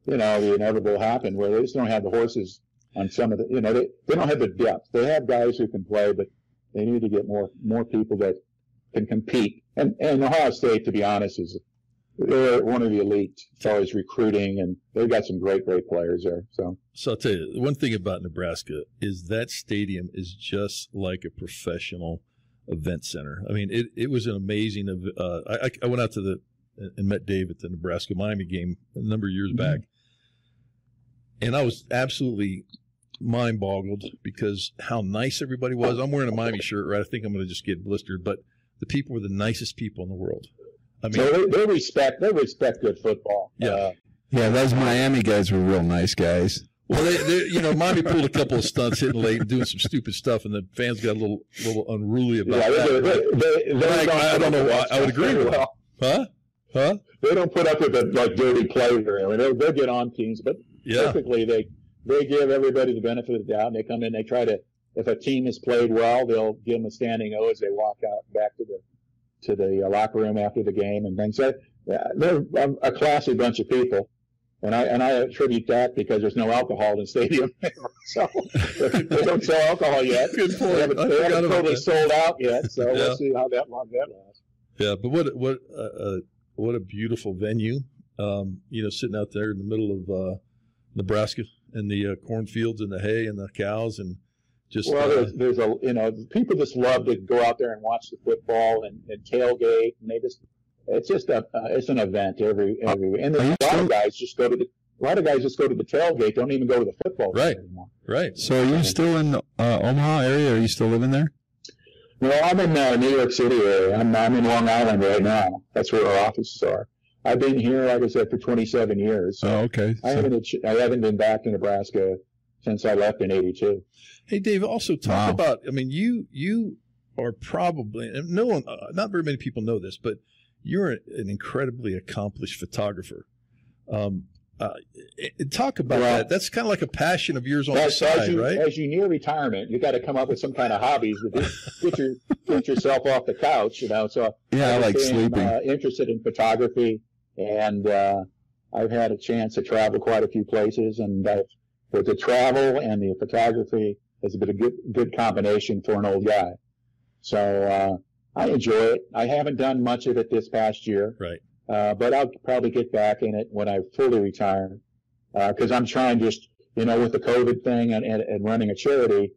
you know the inevitable happened where they just don't have the horses on some of the. You know they they don't have the depth. They have guys who can play, but they need to get more more people that can compete. And and Ohio State, to be honest, is they're one of the elite as far as recruiting, and they've got some great great players there. So So I'll tell you, one thing about Nebraska is that stadium is just like a professional event center. I mean, it, it was an amazing. Uh, I, I- I went out to the and met Dave at the Nebraska Miami game a number of years back, and I was absolutely mind boggled because how nice everybody was. I'm wearing a Miami shirt, right? I think I'm going to just get blistered, but the people were the nicest people in the world. I mean, so they, they respect they respect good football. Yeah. Uh, Yeah, those Miami guys were real nice guys. Well, they, they, you know, Miami pulled a couple of stunts, hitting late and doing some stupid stuff, and the fans got a little, little unruly about yeah, they, that. they, they, they Like, I don't know why- I would agree with well. Huh? Huh? they don't put up with the like dirty play there. I mean, they'll, they'll get on teams, but Yeah. typically they they give everybody the benefit of the doubt. And they come in, they try to. If a team has played well, they'll give them a standing O as they walk out back to the to the uh, locker room after the game and things. So, uh, they're a, a classy bunch of people, and I and I attribute that because there's no alcohol in the stadium, so they don't sell alcohol yet. Good point. They haven't, they haven't totally that. sold out yet, so Yeah. we'll see how that long that lasts. Yeah, but what what uh, uh, what a beautiful venue. Um, you know, sitting out there in the middle of uh, Nebraska and the uh, cornfields and the hay and the cows and just Well, uh, there's, there's a you know people just love to go out there and watch the football and, and tailgate, and they just it's just a uh, it's an event every every and Are then a lot still- of guys just go to the a lot of guys just go to the tailgate, don't even go to the football Right. anymore. right. So are you still in uh, Omaha area? Are you still living there? No, I'm in uh, New York City area. I'm I'm in Long Island right now. That's where our offices are. I've been here, like I said, for 27 years. So Oh, okay. I haven't I haven't been back to Nebraska since I left in '82. Hey, Dave. Also, talk Wow. about. I mean, you you are probably no one, uh, not very many people know this, but you're an incredibly accomplished photographer. Um, uh, it- it- talk about Well, that. That's kind of like a passion of yours on As, the as side, you right? as you near retirement, you got to come up with some kind of hobbies to do, get your get yourself off the couch. You know, so yeah, I like became, sleeping. Uh, interested in photography, and uh, I've had a chance to travel quite a few places, and uh, with the travel and the photography has been a good good combination for an old guy. So uh, I enjoy it. I haven't done much of it this past year, Right. uh, but I'll probably get back in it when I fully retire, because I'm trying just you know with the COVID thing and, and, and running a charity.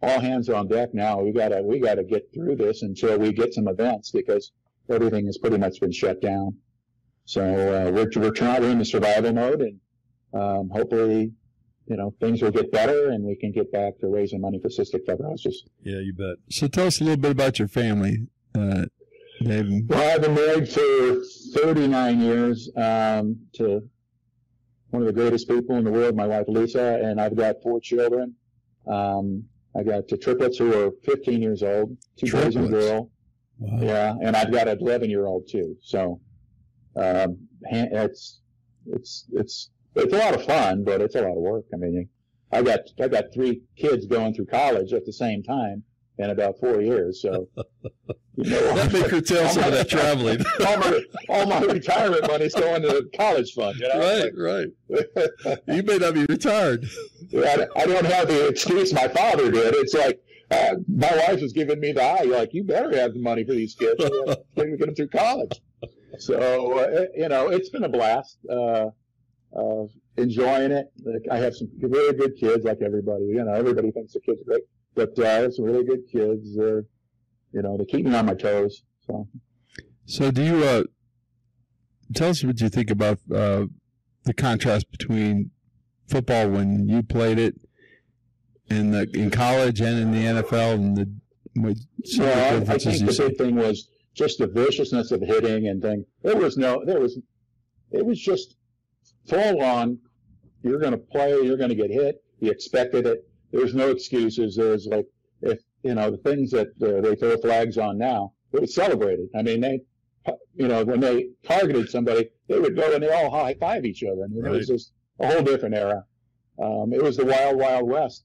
All hands are on deck now. We gotta we gotta get through this until we get some events because everything has pretty much been shut down. So uh, we're we're trying we're in the survival mode, and um, hopefully, you know, things will get better, and we can get back to raising money for cystic fibrosis. Yeah, you bet. So tell us a little bit about your family, uh, Dave. Well, I've been married for 39 years um, to one of the greatest people in the world, my wife Lisa, and I've got four children. Um, I got two triplets who are 15 years old, two boys and a Triplets? girl. Wow. Yeah, and I've got an 11 year old too. So um, it's it's it's it's a lot of fun, but it's a lot of work. I mean, I got I got three kids going through college at the same time in about four years. So you know, That may curtail some of that traveling. all my all my retirement money's going to the college fund. You know? right, right. You may not be retired. I, I don't have the excuse my father did. It's like uh, my wife was giving me the eye. Like you better have the money for these kids. Get get them through college. So uh, you know, it's been a blast. Uh, uh, enjoying it. Like, I have some really good kids, like everybody. You know, everybody thinks the kids are great, but uh, I have some really good kids. They're, you know, they keep me on my toes. So. So do you uh, tell us what you think about uh, the contrast between football when you played it in the in college and in the NFL and the what some of the Well, I, I think the big thing was just the viciousness of hitting and thing. There was no, there was, it was just full on. You're going to play. You're going to get hit. You expected it. There was no excuses. There was like, if you know the things that uh, they throw flags on now, it was celebrated. I mean, they, you know, when they targeted somebody, they would go and they all high five each other. I mean, it was just a whole different era. Um, it was the wild, wild west,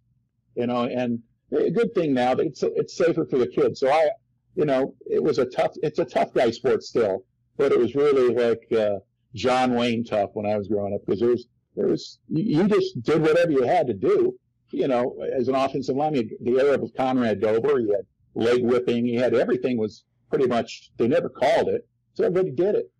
you know, and a good thing now that it's it's safer for the kids. So I, you know, it was a tough, it's a tough guy sport still. but it was really like uh, John Wayne tough when I was growing up because there was there was you just did whatever you had to do. You know, as an offensive lineman, the era was Conrad Dobler. You had leg whipping. You had everything was pretty much. They never called it, so everybody did it.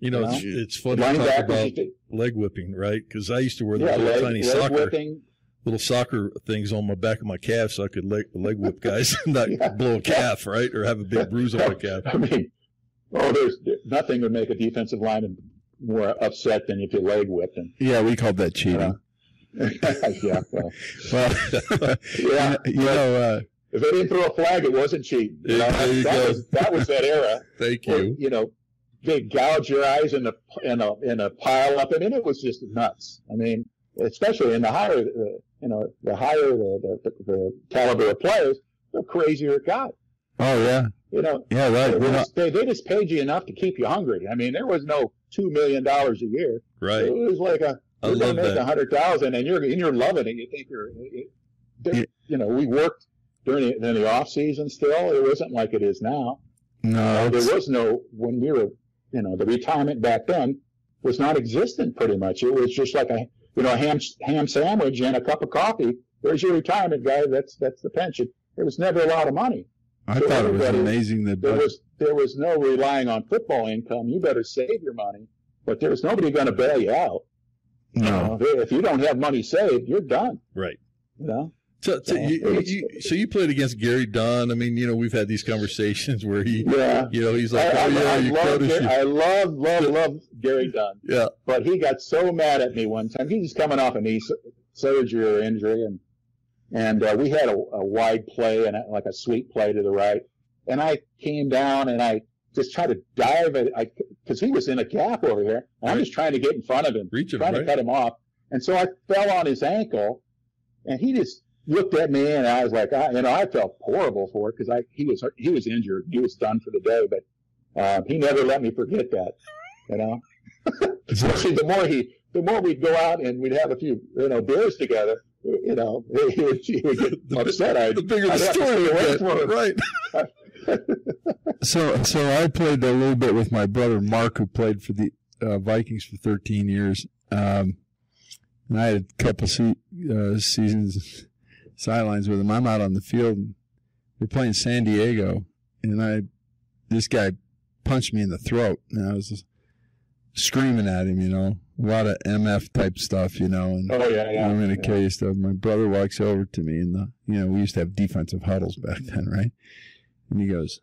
You know, You know? it's, it's funny to talk about leg whipping, right? Because I used to wear the yeah, little leg, tiny leg soccer whipping. Little soccer things on my back of my calf so I could leg, leg whip guys and not Yeah. blow a calf, right? Or have a big bruise on my calf. I mean, oh, there's nothing would make a defensive lineman more upset than if you leg whipped him. Yeah, we called that cheating. yeah, well, Well, yeah. you know, uh, If they didn't throw a flag, it wasn't cheating. You know, There you that, go. was that was that era. Thank where, you. you know, they gouge your eyes in a in a in a pile up. I mean, it was just nuts. I mean, especially in the higher, uh, you know, the higher the, the the caliber of players, the crazier it got. oh yeah, You know, yeah, right. it not- they they just paid you enough to keep you hungry. I mean, there was no two million dollars a year. Right. It was like a I you're make a hundred thousand, and you're and you're loving it. You think you're, it, Yeah. you know, we worked during the, during the off season. Still, it wasn't like it is now. no, Uh, there was no when we were, you know, the retirement back then was not existent. Pretty much, it was just like a you know a ham ham sandwich and a cup of coffee. There's your retirement guy. That's that's the pension. There was never a lot of money. I so thought it was amazing that. There was there was no relying on football income. You better save your money, but there was nobody going to bail you out. no, if you don't have money saved, you're done. Right. You know. So, so, you, you, so you played against Gary Dunn. I mean, you know, we've had these conversations where he, Yeah. you know, he's I, like, I, oh, yeah, I you love, Curtis, Gar- you- I love, love, love Gary Dunn. yeah, but he got so mad at me one time. He was coming off a knee surgery or injury, and and uh, we had a, a wide play and a, like a sweep play to the right, and I came down and I just tried to dive at, I because he was in a gap over here, and I'm just trying to get in front of him, reach him, trying to cut him off, and so I fell on his ankle, and he just looked at me, and I was like, I, you know, I felt horrible for it because I he was he was injured, he was done for the day, but uh, he never let me forget that, you know. Especially the more he, the more we'd go out and we'd have a few, you know, beers together. You know, he would, he would get The upset. I'd, the bigger the I'd to story, away from him. right? So, so I played a little bit with my brother Mark, who played for the uh, Vikings for 13 years. Um, and I had a couple se- uh, seasons sidelines with him. I'm out on the field. We're playing San Diego, and I this guy punched me in the throat, and I was screaming at him. You know, a lot of MF type stuff. You know, and Oh yeah, yeah. I'm going to yeah. kill you stuff. My brother walks over to me, and the, you know we used to have defensive huddles back then, right? And he goes,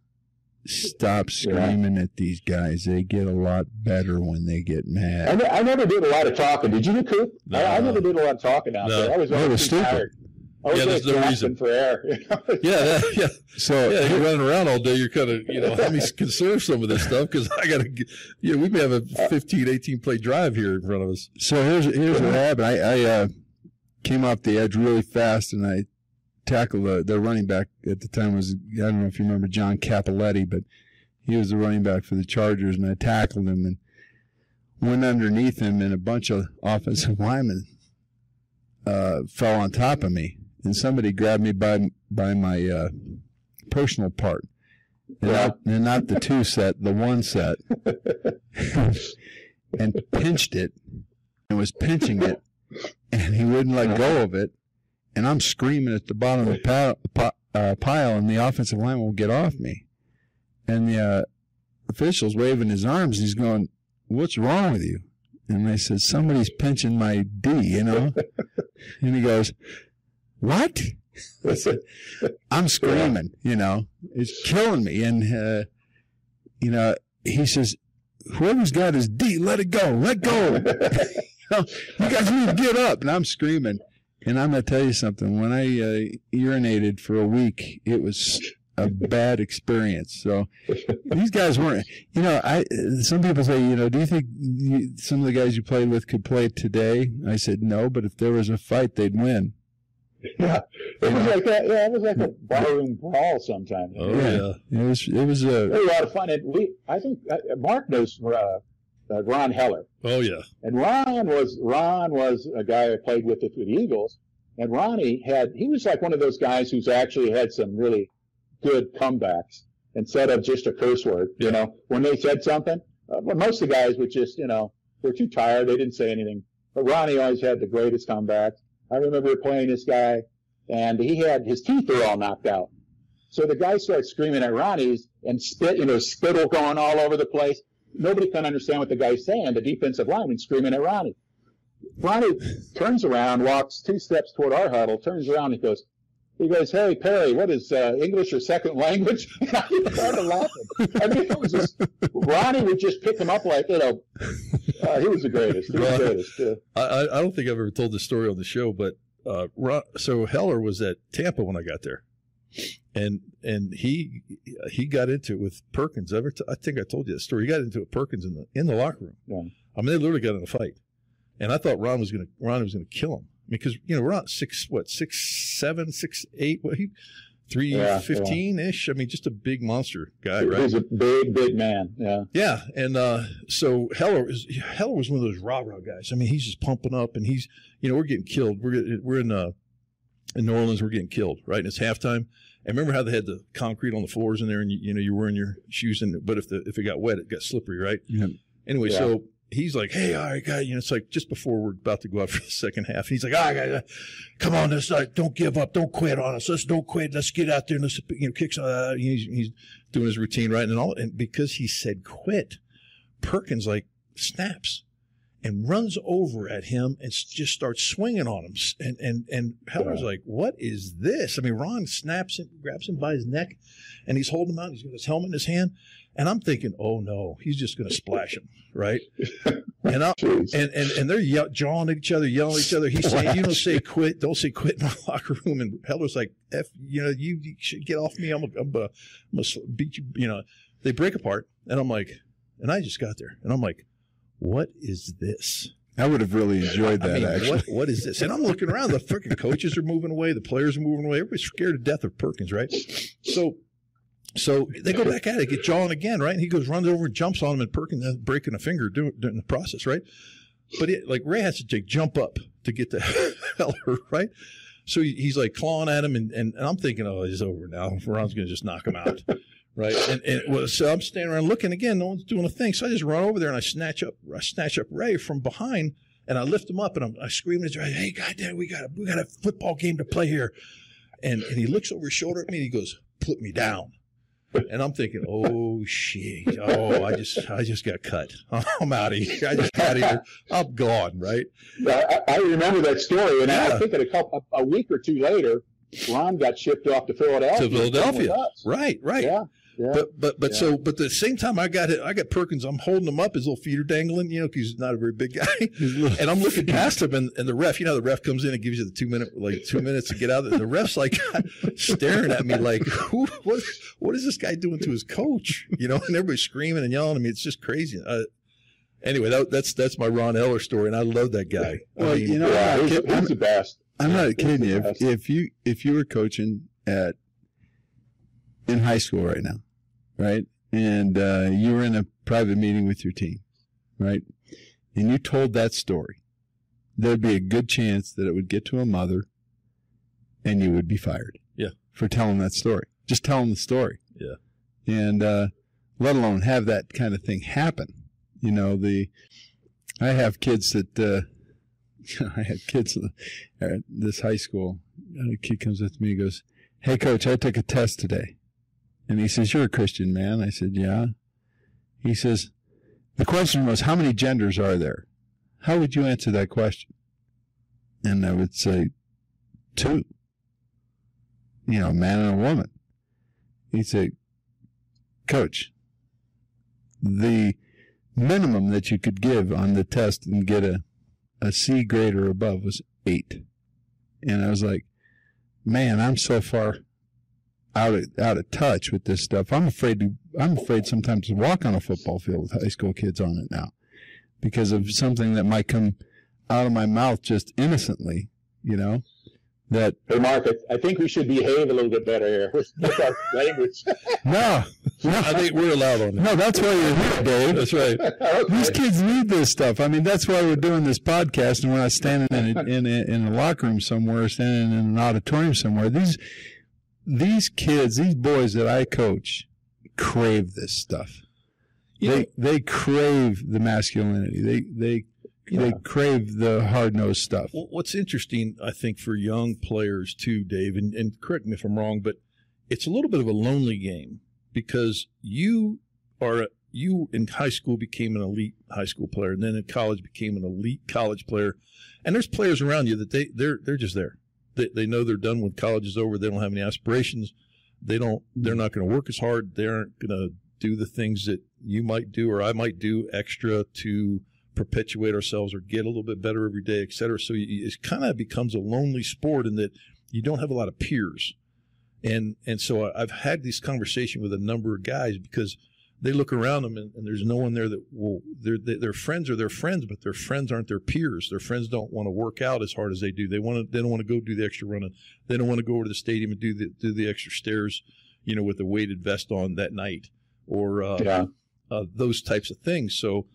"Stop screaming at these guys. They get a lot better when they get I, mad." ne- I never did a lot of talking. Did you, Coop? I, I never did a lot of talking out No. there. I was No, was stupid. tired. I Yeah, there's no reason. for air. Yeah, that, yeah, So yeah. You're running around all day. You're kind of, you know, let me conserve some of this stuff because I got to, you know, we may have a 15, 18 play drive here in front of us. So here's here's what happened. I, I uh, came off the edge really fast, and I tackled the, the running back at the time was I don't know if you remember John Cappelletti, but he was the running back for the Chargers, and I tackled him and went underneath him, and a bunch of offensive linemen uh, fell on top of me, and somebody grabbed me by by my uh, personal part. And, Yeah. not, and not the two set, the one set, and pinched it and was pinching it, and he wouldn't let go of it. And I'm screaming at the bottom of the pile, pi- uh, pile and the offensive line won't get off me. And the uh, official's waving his arms. and He's going, "What's wrong with you?" And I said, "Somebody's pinching my D," you know. and he goes, "What?" I'm screaming, you know, it's killing me. And, uh, you know, he says, whoever's got his D, let it go, let go. you guys need to get up. And I'm screaming. And I'm going to tell you something. When I uh, urinated for a week, it was a bad experience. So these guys weren't, you know, I, some people say, you know, do you think you, some of the guys you played with could play today? I said, no, but if there was a fight, they'd win. Yeah, it was like that. Yeah, it was like a barroom brawl sometimes. Oh, Yeah. yeah. It was, it was a, It was a lot of fun. And we, I think uh, Mark knows uh, uh, Ron Heller. Oh, yeah. And Ron was Ron was a guy I played with with the Eagles, and Ronnie had he was like one of those guys who's actually had some really good comebacks instead of just a curse word. You know, when they said something, uh, but most of the guys were just, you know, they're too tired. They didn't say anything. But Ronnie always had the greatest comebacks. I remember playing this guy, and he had his teeth were all knocked out. So the guy starts screaming at Ronnie's and spit, you know, spittle going all over the place. Nobody can understand what the guy's saying. The defensive lineman screaming at Ronnie. Ronnie turns around, walks two steps toward our huddle, turns around, and goes, he goes, "Hey Perry, what is uh, English or second language?" And I started laughing. I mean, it was just Ronnie would just pick him up like you know. Uh, he was the greatest. He was the greatest. Yeah. I, I don't think I've ever told this story on the show, but uh, Ron, so Heller was at Tampa when I got there, and and he he got into it with Perkins. Ever t- I think I told you that story. He got into it with Perkins in the in the locker room. Yeah. I mean, they literally got in a fight, and I thought Ron was gonna Ron was gonna kill him because you know we're not six what six seven six eight what he three Yeah, fifteen ish. I mean, just a big monster guy, right? was a big, big man. Yeah. Yeah, and uh, so Heller is Heller was one of those rah rah guys. I mean, he's just pumping up, and he's you know we're getting killed. We're we're in uh, in New Orleans. We're getting killed, right? And it's halftime. And remember how they had the concrete on the floors in there, and you, you know you're wearing your shoes, and but if the if it got wet, it got slippery, right? Yep. Anyway, Yeah. so he's like, "Hey, all right, guy," you know, it's like just before we're about to go out for the second half. He's like, "All right, guys, come on, let's uh, don't give up, don't quit on us. Let's don't quit. Let's get out there and let's you know kick some." Uh, he's he's doing his routine right, and all, and because he said quit, Perkins like snaps and runs over at him and just starts swinging on him. And and and Heller's Yeah. like, "What is this?" I mean, Ron snaps him, grabs him by his neck, and he's holding him out. He's got his helmet in his hand, and I'm thinking, "Oh no, he's just going to splash him, right?" And I, and and and they're yell, jawing at each other, yelling at each other. He's saying, "You don't say quit, don't say quit in my locker room." And Heller's like, "F, you know, you, you should get off me. I'm gonna, I'm gonna, I'm gonna beat you." You know, they break apart, and I'm like, and I just got there, and I'm like, "What is this?" I would have really enjoyed I that mean, actually. what what is this? And I'm looking around. The freaking coaches are moving away. The players are moving away. Everybody's scared to death of Perkins, right? So, so they go back at it, get jawing again, right? And he goes, runs over, and jumps on him, and Perkins breaking a finger doing, doing the process, right? But it, like Ray has to take jump up to get the Heller, right? So he, he's like clawing at him, and, and, and I'm thinking, oh, he's over now. Ron's going to just knock him out. Right. And, and so I'm standing around looking again. No one's doing a thing. So I just run over there and I snatch up, I snatch up Ray from behind and I lift him up and I'm, I scream at right. Hey, goddamn, we got a, we got a football game to play here. And, and he looks over his shoulder at me and he goes, put me down. And I'm thinking, oh shit. Oh, I just, I just got cut. I'm out of here. I just got here. I'm gone. Right. I, I remember that story, and Yeah. I think that a couple, a week or two later, Ron got shipped off to Philadelphia. To Philadelphia. Right. Right. Yeah. Yeah. But but but Yeah. so but the same time I got it, I got Perkins. I'm holding him up, his little feet are dangling, you know, because he's not a very big guy. and I'm looking past him, and, and the ref, you know, the ref comes in and gives you the two minute, like two minutes to get out. And the ref's like staring at me, like, who, what, what is this guy doing to his coach? You know, and everybody's screaming and yelling at me. It's just crazy. Uh, anyway, that, that's that's my Ron Heller story, and I love that guy. I Well, mean, you know, yeah, I'm, he's, not the best. I'm not kidding you. If, if you if you were coaching at in high school right now, right, and uh, you were in a private meeting with your team, right, and you told that story, there'd be a good chance that it would get to a mother, and you would be fired. Yeah. For telling that story, just telling the story. Yeah. And uh, let alone have that kind of thing happen. You know the. I have kids that. Uh, I had kids at this high school. A kid comes up to me and goes, Hey, coach, I took a test today. And he says, You're a Christian man. I said, Yeah. He says, The question was, How many genders are there? How would you answer that question? And I would say, Two. You know, a man and a woman. He'd say, Coach, the minimum that you could give on the test and get a a C grade or above was eight. And I was like, man, I'm so far out of out of touch with this stuff. I'm afraid to I'm afraid sometimes to walk on a football field with high school kids on it now. Because of something that might come out of my mouth just innocently, you know. That Hey, Mark, I, I think we should behave a little bit better here with, with our language. no, No, I think we're allowed on that. no, that's why you're here, Dave. That's right. These kids need this stuff. I mean, that's why we're doing this podcast, and we're not standing in a, in a, in a locker room somewhere, standing in an auditorium somewhere. These these kids, these boys that I coach, crave this stuff. they know, they crave the masculinity. They they they crave the hard nosed stuff. Well, what's interesting, I think, for young players too, Dave, and, and correct me if I'm wrong, but it's a little bit of a lonely game because you are you in high school became an elite high school player, and then in college became an elite college player, and there's players around you that they they're they're just there. They they know they're done when college is over. They don't have any aspirations. They don't. They're not going to work as hard. They aren't going to do the things that you might do or I might do extra to perpetuate ourselves or get a little bit better every day, et cetera. So it kind of becomes a lonely sport in that you don't have a lot of peers. And, and so I've had this conversation with a number of guys because they look around them and, and there's no one there that will, their, their friends are their friends, but their friends aren't their peers. Their friends don't want to work out as hard as they do. They want to, they don't want to go do the extra running. They don't want to go over to the stadium and do the, do the extra stairs, you know, with a weighted vest on that night or, uh, Yeah. uh, those types of things. So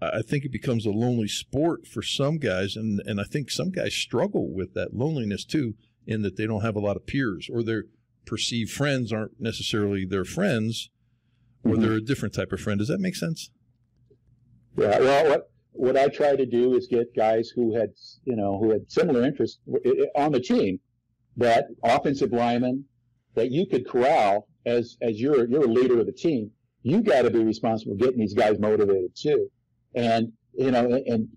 I I think it becomes a lonely sport for some guys, and and I think some guys struggle with that loneliness too, in that they don't have a lot of peers or their perceived friends aren't necessarily their friends, or Mhm. they're a different type of friend. Does that make sense? Yeah. Well, what what I try to do is get guys who had you know who had similar interests on the team, that offensive lineman that you could corral as as you're you're a leader of the team. You got to be responsible for getting these guys motivated too, and you know and, and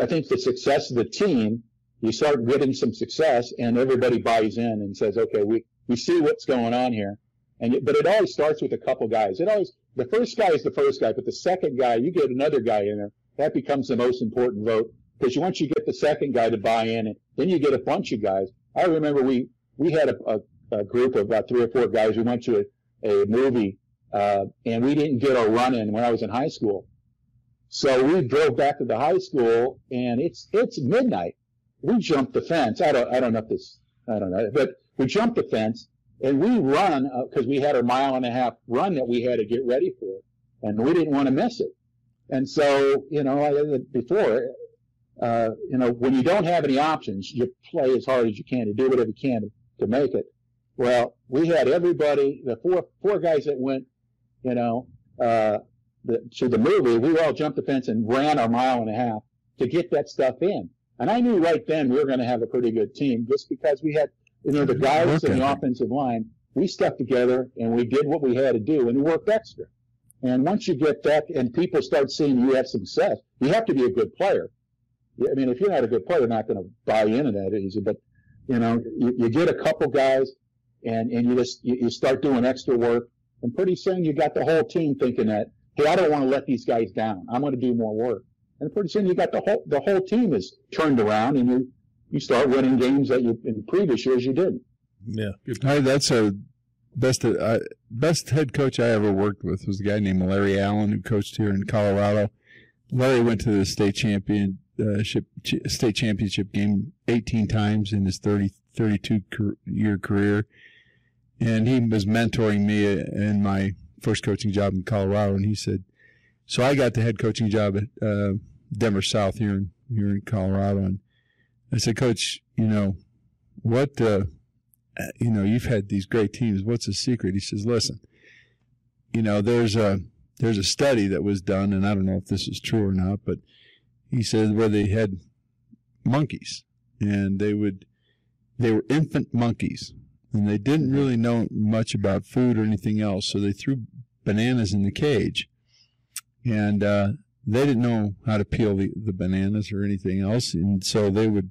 I think the success of the team. You start getting some success, and everybody buys in and says, "Okay, we we see what's going on here." And but it always starts with a couple guys. It always the first guy is the first guy, but the second guy, you get another guy in there, that becomes the most important vote because once you get the second guy to buy in, then you get a bunch of guys. I remember we we had a, a, a group of about three or four guys. We went to a, a movie, uh, and we didn't get a run in when I was in high school. So we drove back to the high school, and it's it's midnight. We jumped the fence. I don't I don't know if this I don't know, but we jumped the fence and we run because we had a mile and a half run that we had to get ready for, and we didn't want to miss it. And so, you know, before, uh, you know, when you don't have any options, you play as hard as you can to do whatever you can to, to make it. Well, we had everybody, the four four guys that went, you know, uh, the, to the movie. We all jumped the fence and ran a mile and a half to get that stuff in. And I knew right then we were going to have a pretty good team just because we had you know, the guys in the offensive line, we stuck together and we did what we had to do and we worked extra. And once you get that and people start seeing you have success, you have to be a good player. I mean, if you're not a good player, you're not going to buy into that easy. But, you know, you, you get a couple guys and, and you just, you, you start doing extra work and pretty soon you got the whole team thinking that, hey, I don't want to let these guys down. I'm going to do more work. And pretty soon you got the whole, the whole team is turned around and you, you start winning games that you, in previous years you didn't. Yeah. I, that's a best uh, best head coach I ever worked with was a guy named Larry Allen who coached here in Colorado. Larry went to the state championship ch- state championship game 18 times in his 30 32 car- year career, and he was mentoring me in my first coaching job in Colorado. And he said, "So I got the head coaching job at uh, Denver South here in here in Colorado." And I said, "Coach, you know what?" Uh, you know, you've had these great teams. What's the secret? He says, listen, you know, there's a there's a study that was done, and I don't know if this is true or not, but he said where they had monkeys, and they would they were infant monkeys, and they didn't really know much about food or anything else, so they threw bananas in the cage, and uh, they didn't know how to peel the, the bananas or anything else, and so they would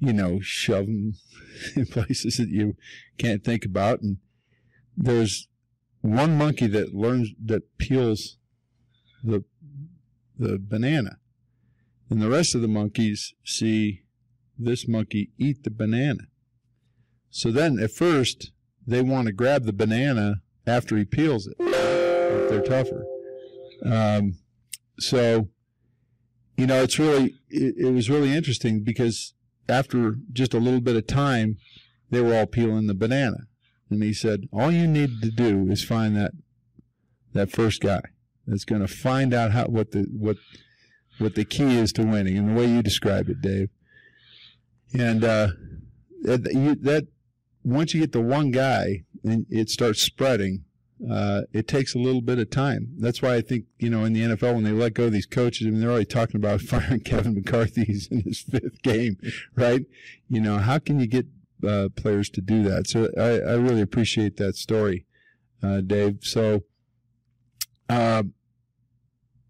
you know, shove them in places that you can't think about. And there's one monkey that learns that peels the the banana, and the rest of the monkeys see this monkey eat the banana. So then, at first, they want to grab the banana after he peels it. If they're tougher. Um, so, you know, it's really it, it was really interesting because after just a little bit of time, they were all peeling the banana. And he said, all you need to do is find that that first guy that's going to find out how what the what what the key is to winning, and the way you describe it, Dave. And uh, that, you, that once you get the one guy and it starts spreading, uh, it takes a little bit of time. That's why I think you know in the NFL when they let go of these coaches, I mean they're already talking about firing Kevin McCarthy in his fifth game, right? You know how can you get uh, players to do that? So I, I really appreciate that story, uh, Dave. So uh,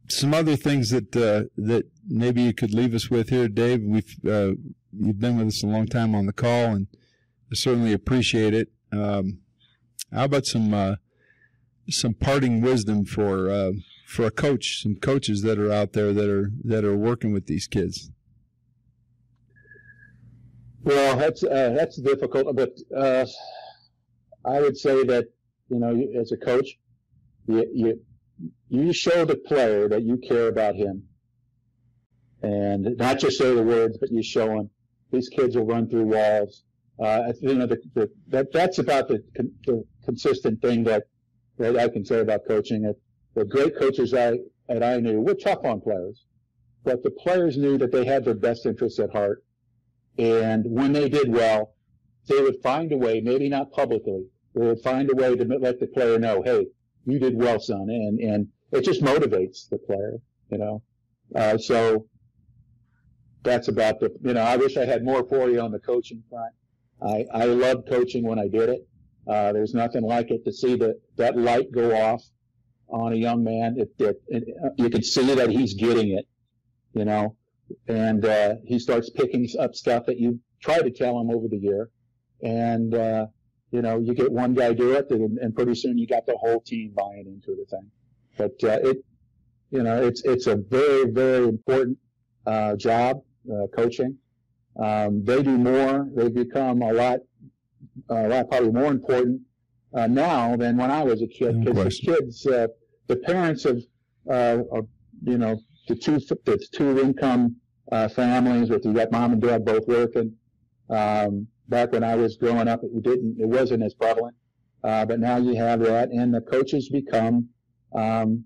some other things that uh, that maybe you could leave us with here, Dave. We've uh, you've been with us a long time on the call, and I certainly appreciate it. Um, how about some uh, some parting wisdom for uh, for a coach, some coaches that are out there that are that are working with these kids? Well, that's uh, that's difficult, but uh, I would say that you know, as a coach, you, you you show the player that you care about him, and not just say the words, but you show him. These kids will run through walls. Uh, you know, the, the, that that's about the, the consistent thing that that I can say about coaching. It, the great coaches I that I knew were tough on players, but the players knew that they had their best interests at heart, and when they did well, they would find a way, maybe not publicly, they would find a way to let the player know, hey, you did well, son, and and it just motivates the player, you know. Uh, so that's about the, you know, I wish I had more for you on the coaching front. I, I loved coaching when I did it. Uh, there's nothing like it to see the, that light go off on a young man. It, it, it, you can see that he's getting it, you know, and uh, he starts picking up stuff that you try to tell him over the year. And, uh, you know, you get one guy do it, and, and, pretty soon you got the whole team buying into the thing. But uh, it, you know, it's it's a very very important uh, job, coaching. Um, they do more. They become a lot, a lot probably more important uh, now than when I was a kid. Because the kids, uh, the parents of, uh, of, you know, the two the two income families with you got mom and dad both working. Um, back when I was growing up, it didn't, it wasn't as prevalent. Uh, but now you have that, and the coaches become um,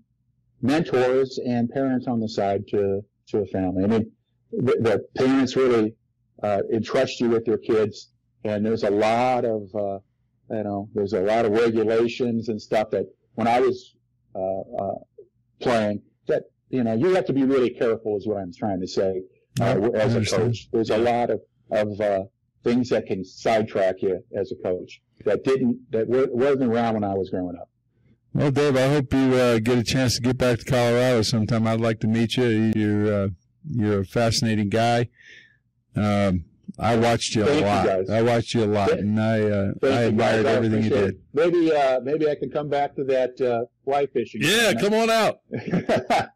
mentors and parents on the side to to a family. I mean, the, the parents really uh, entrust you with your kids, and there's a lot of uh, you know, there's a lot of regulations and stuff that when I was uh, uh, playing, that you know, you have to be really careful, is what I'm trying to say. Uh, as a coach, there's a lot of of things that can sidetrack you as a coach that didn't that wasn't around when I was growing up. Well, Dave, I hope you uh, get a chance to get back to Colorado sometime. I'd like to meet you. You're uh, you're a fascinating guy. Um, I watched you Thank a lot. You I watched you a lot, and I uh, I admired everything you did. Maybe uh, maybe I can come back to that uh, fly fishing. Yeah, come on out.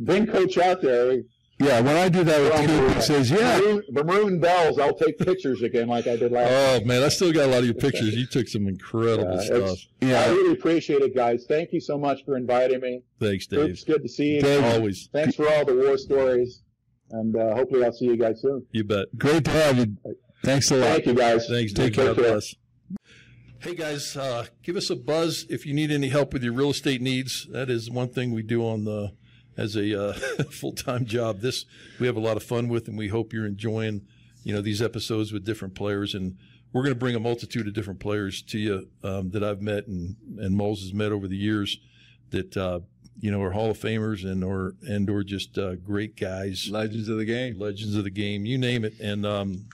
Bring Coach out there. Yeah, when I do that with Coop, he says, "Yeah, maroon, maroon bells." I'll take pictures again, like I did last. Oh man, I still got a lot of your pictures. You took some incredible stuff. Yeah, I really appreciate it, guys. Thank you so much for inviting me. Thanks, Dave. It's good to see you. Dave, always. Thanks for all the war stories, and uh, hopefully I'll see you guys soon. You bet. Great to have you. Thanks a lot. Thank you, guys. Thanks, Dave. God bless. Hey guys, uh, give us a buzz if you need any help with your real estate needs. That is one thing we do on the as a uh, full time job. This we have a lot of fun with, and we hope you're enjoying you know these episodes with different players. And we're going to bring a multitude of different players to you um, that I've met and and Moles has met over the years that uh, you know are Hall of Famers and or and or just uh, great guys, legends of the game, legends of the game, you name it. And um,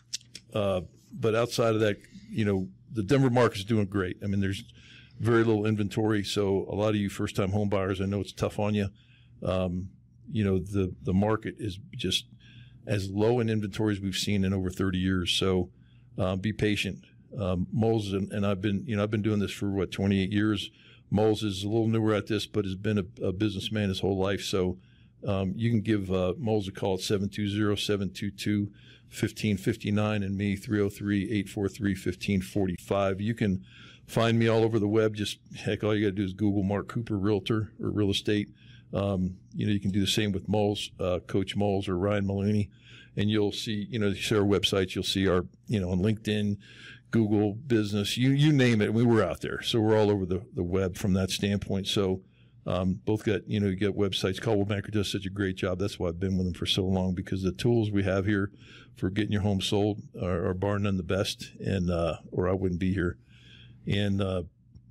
uh, but outside of that, you know, the Denver market's doing great. I mean, there's very little inventory, so a lot of you first time home buyers, I know it's tough on you um, you know, the, the market is just as low in inventory as we've seen in over 30 years. So uh, be patient. Um, Moles and, and, I've been, you know, I've been doing this for what 28 years. Moles is a little newer at this, but has been a, a businessman his whole life. So um, you can give uh, Moles a call at 720-722-1559 and me 303-843-1545. You can find me all over the web. Just heck, all you got to do is Google Mark Cooper Realtor or real estate. Um, you know, you can do the same with Moles, uh, Coach Moles or Ryan Maloney, and you'll see, you know, see our websites, you'll see our, you know, on LinkedIn, Google business, you, you name it. We were out there. So we're all over the, the web from that standpoint. So, um, both got, you know, you get websites. Coldwell Banker does such a great job. That's why I've been with them for so long because the tools we have here for getting your home sold are, are bar none the best and, uh, or I wouldn't be here. And, uh,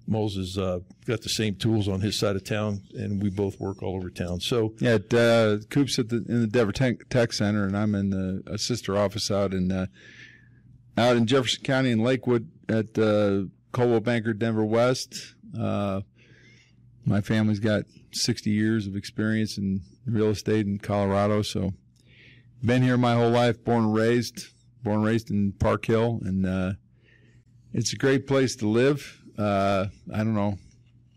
Moles has uh, got the same tools on his side of town, and we both work all over town. So Yeah, uh, Coop's at the in the Denver Tech, Tech Center, and I'm in the a sister office out in uh, out in Jefferson County in Lakewood at uh, Coldwell Banker Denver West. Uh, my family's got 60 years of experience in real estate in Colorado, so been here my whole life. Born and raised, born and raised in Park Hill, and uh, it's a great place to live. Uh, I don't know.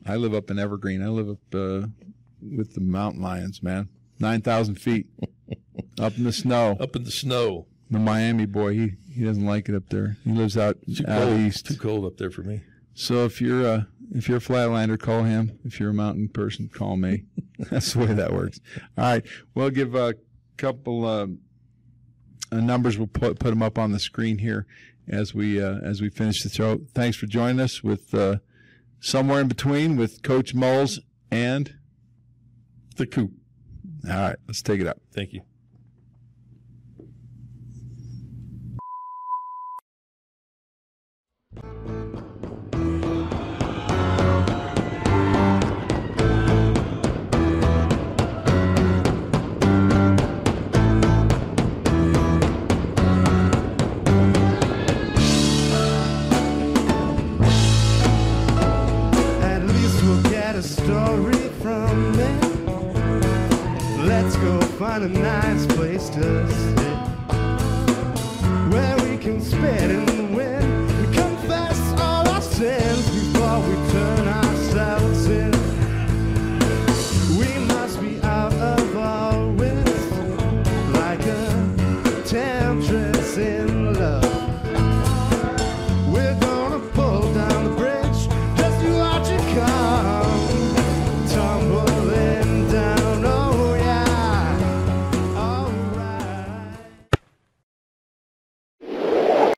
I live up in Evergreen. I live up uh, with the mountain lions, man. 9,000 feet up in the snow. up in the snow, The Miami boy, he, he doesn't like it up there. He lives out, too out cold. east. Too cold up there for me. So if you're a if you're a flatlander, call him. If you're a mountain person, call me. That's the way that works. All right, we'll give a couple um, uh, numbers. We'll put put them up on the screen here as we uh, as we finish the show. Thanks for joining us with uh, somewhere in between with Coach Moles and The coop. all right. Let's take it up. Thank you. find a nice place to sit where we can spit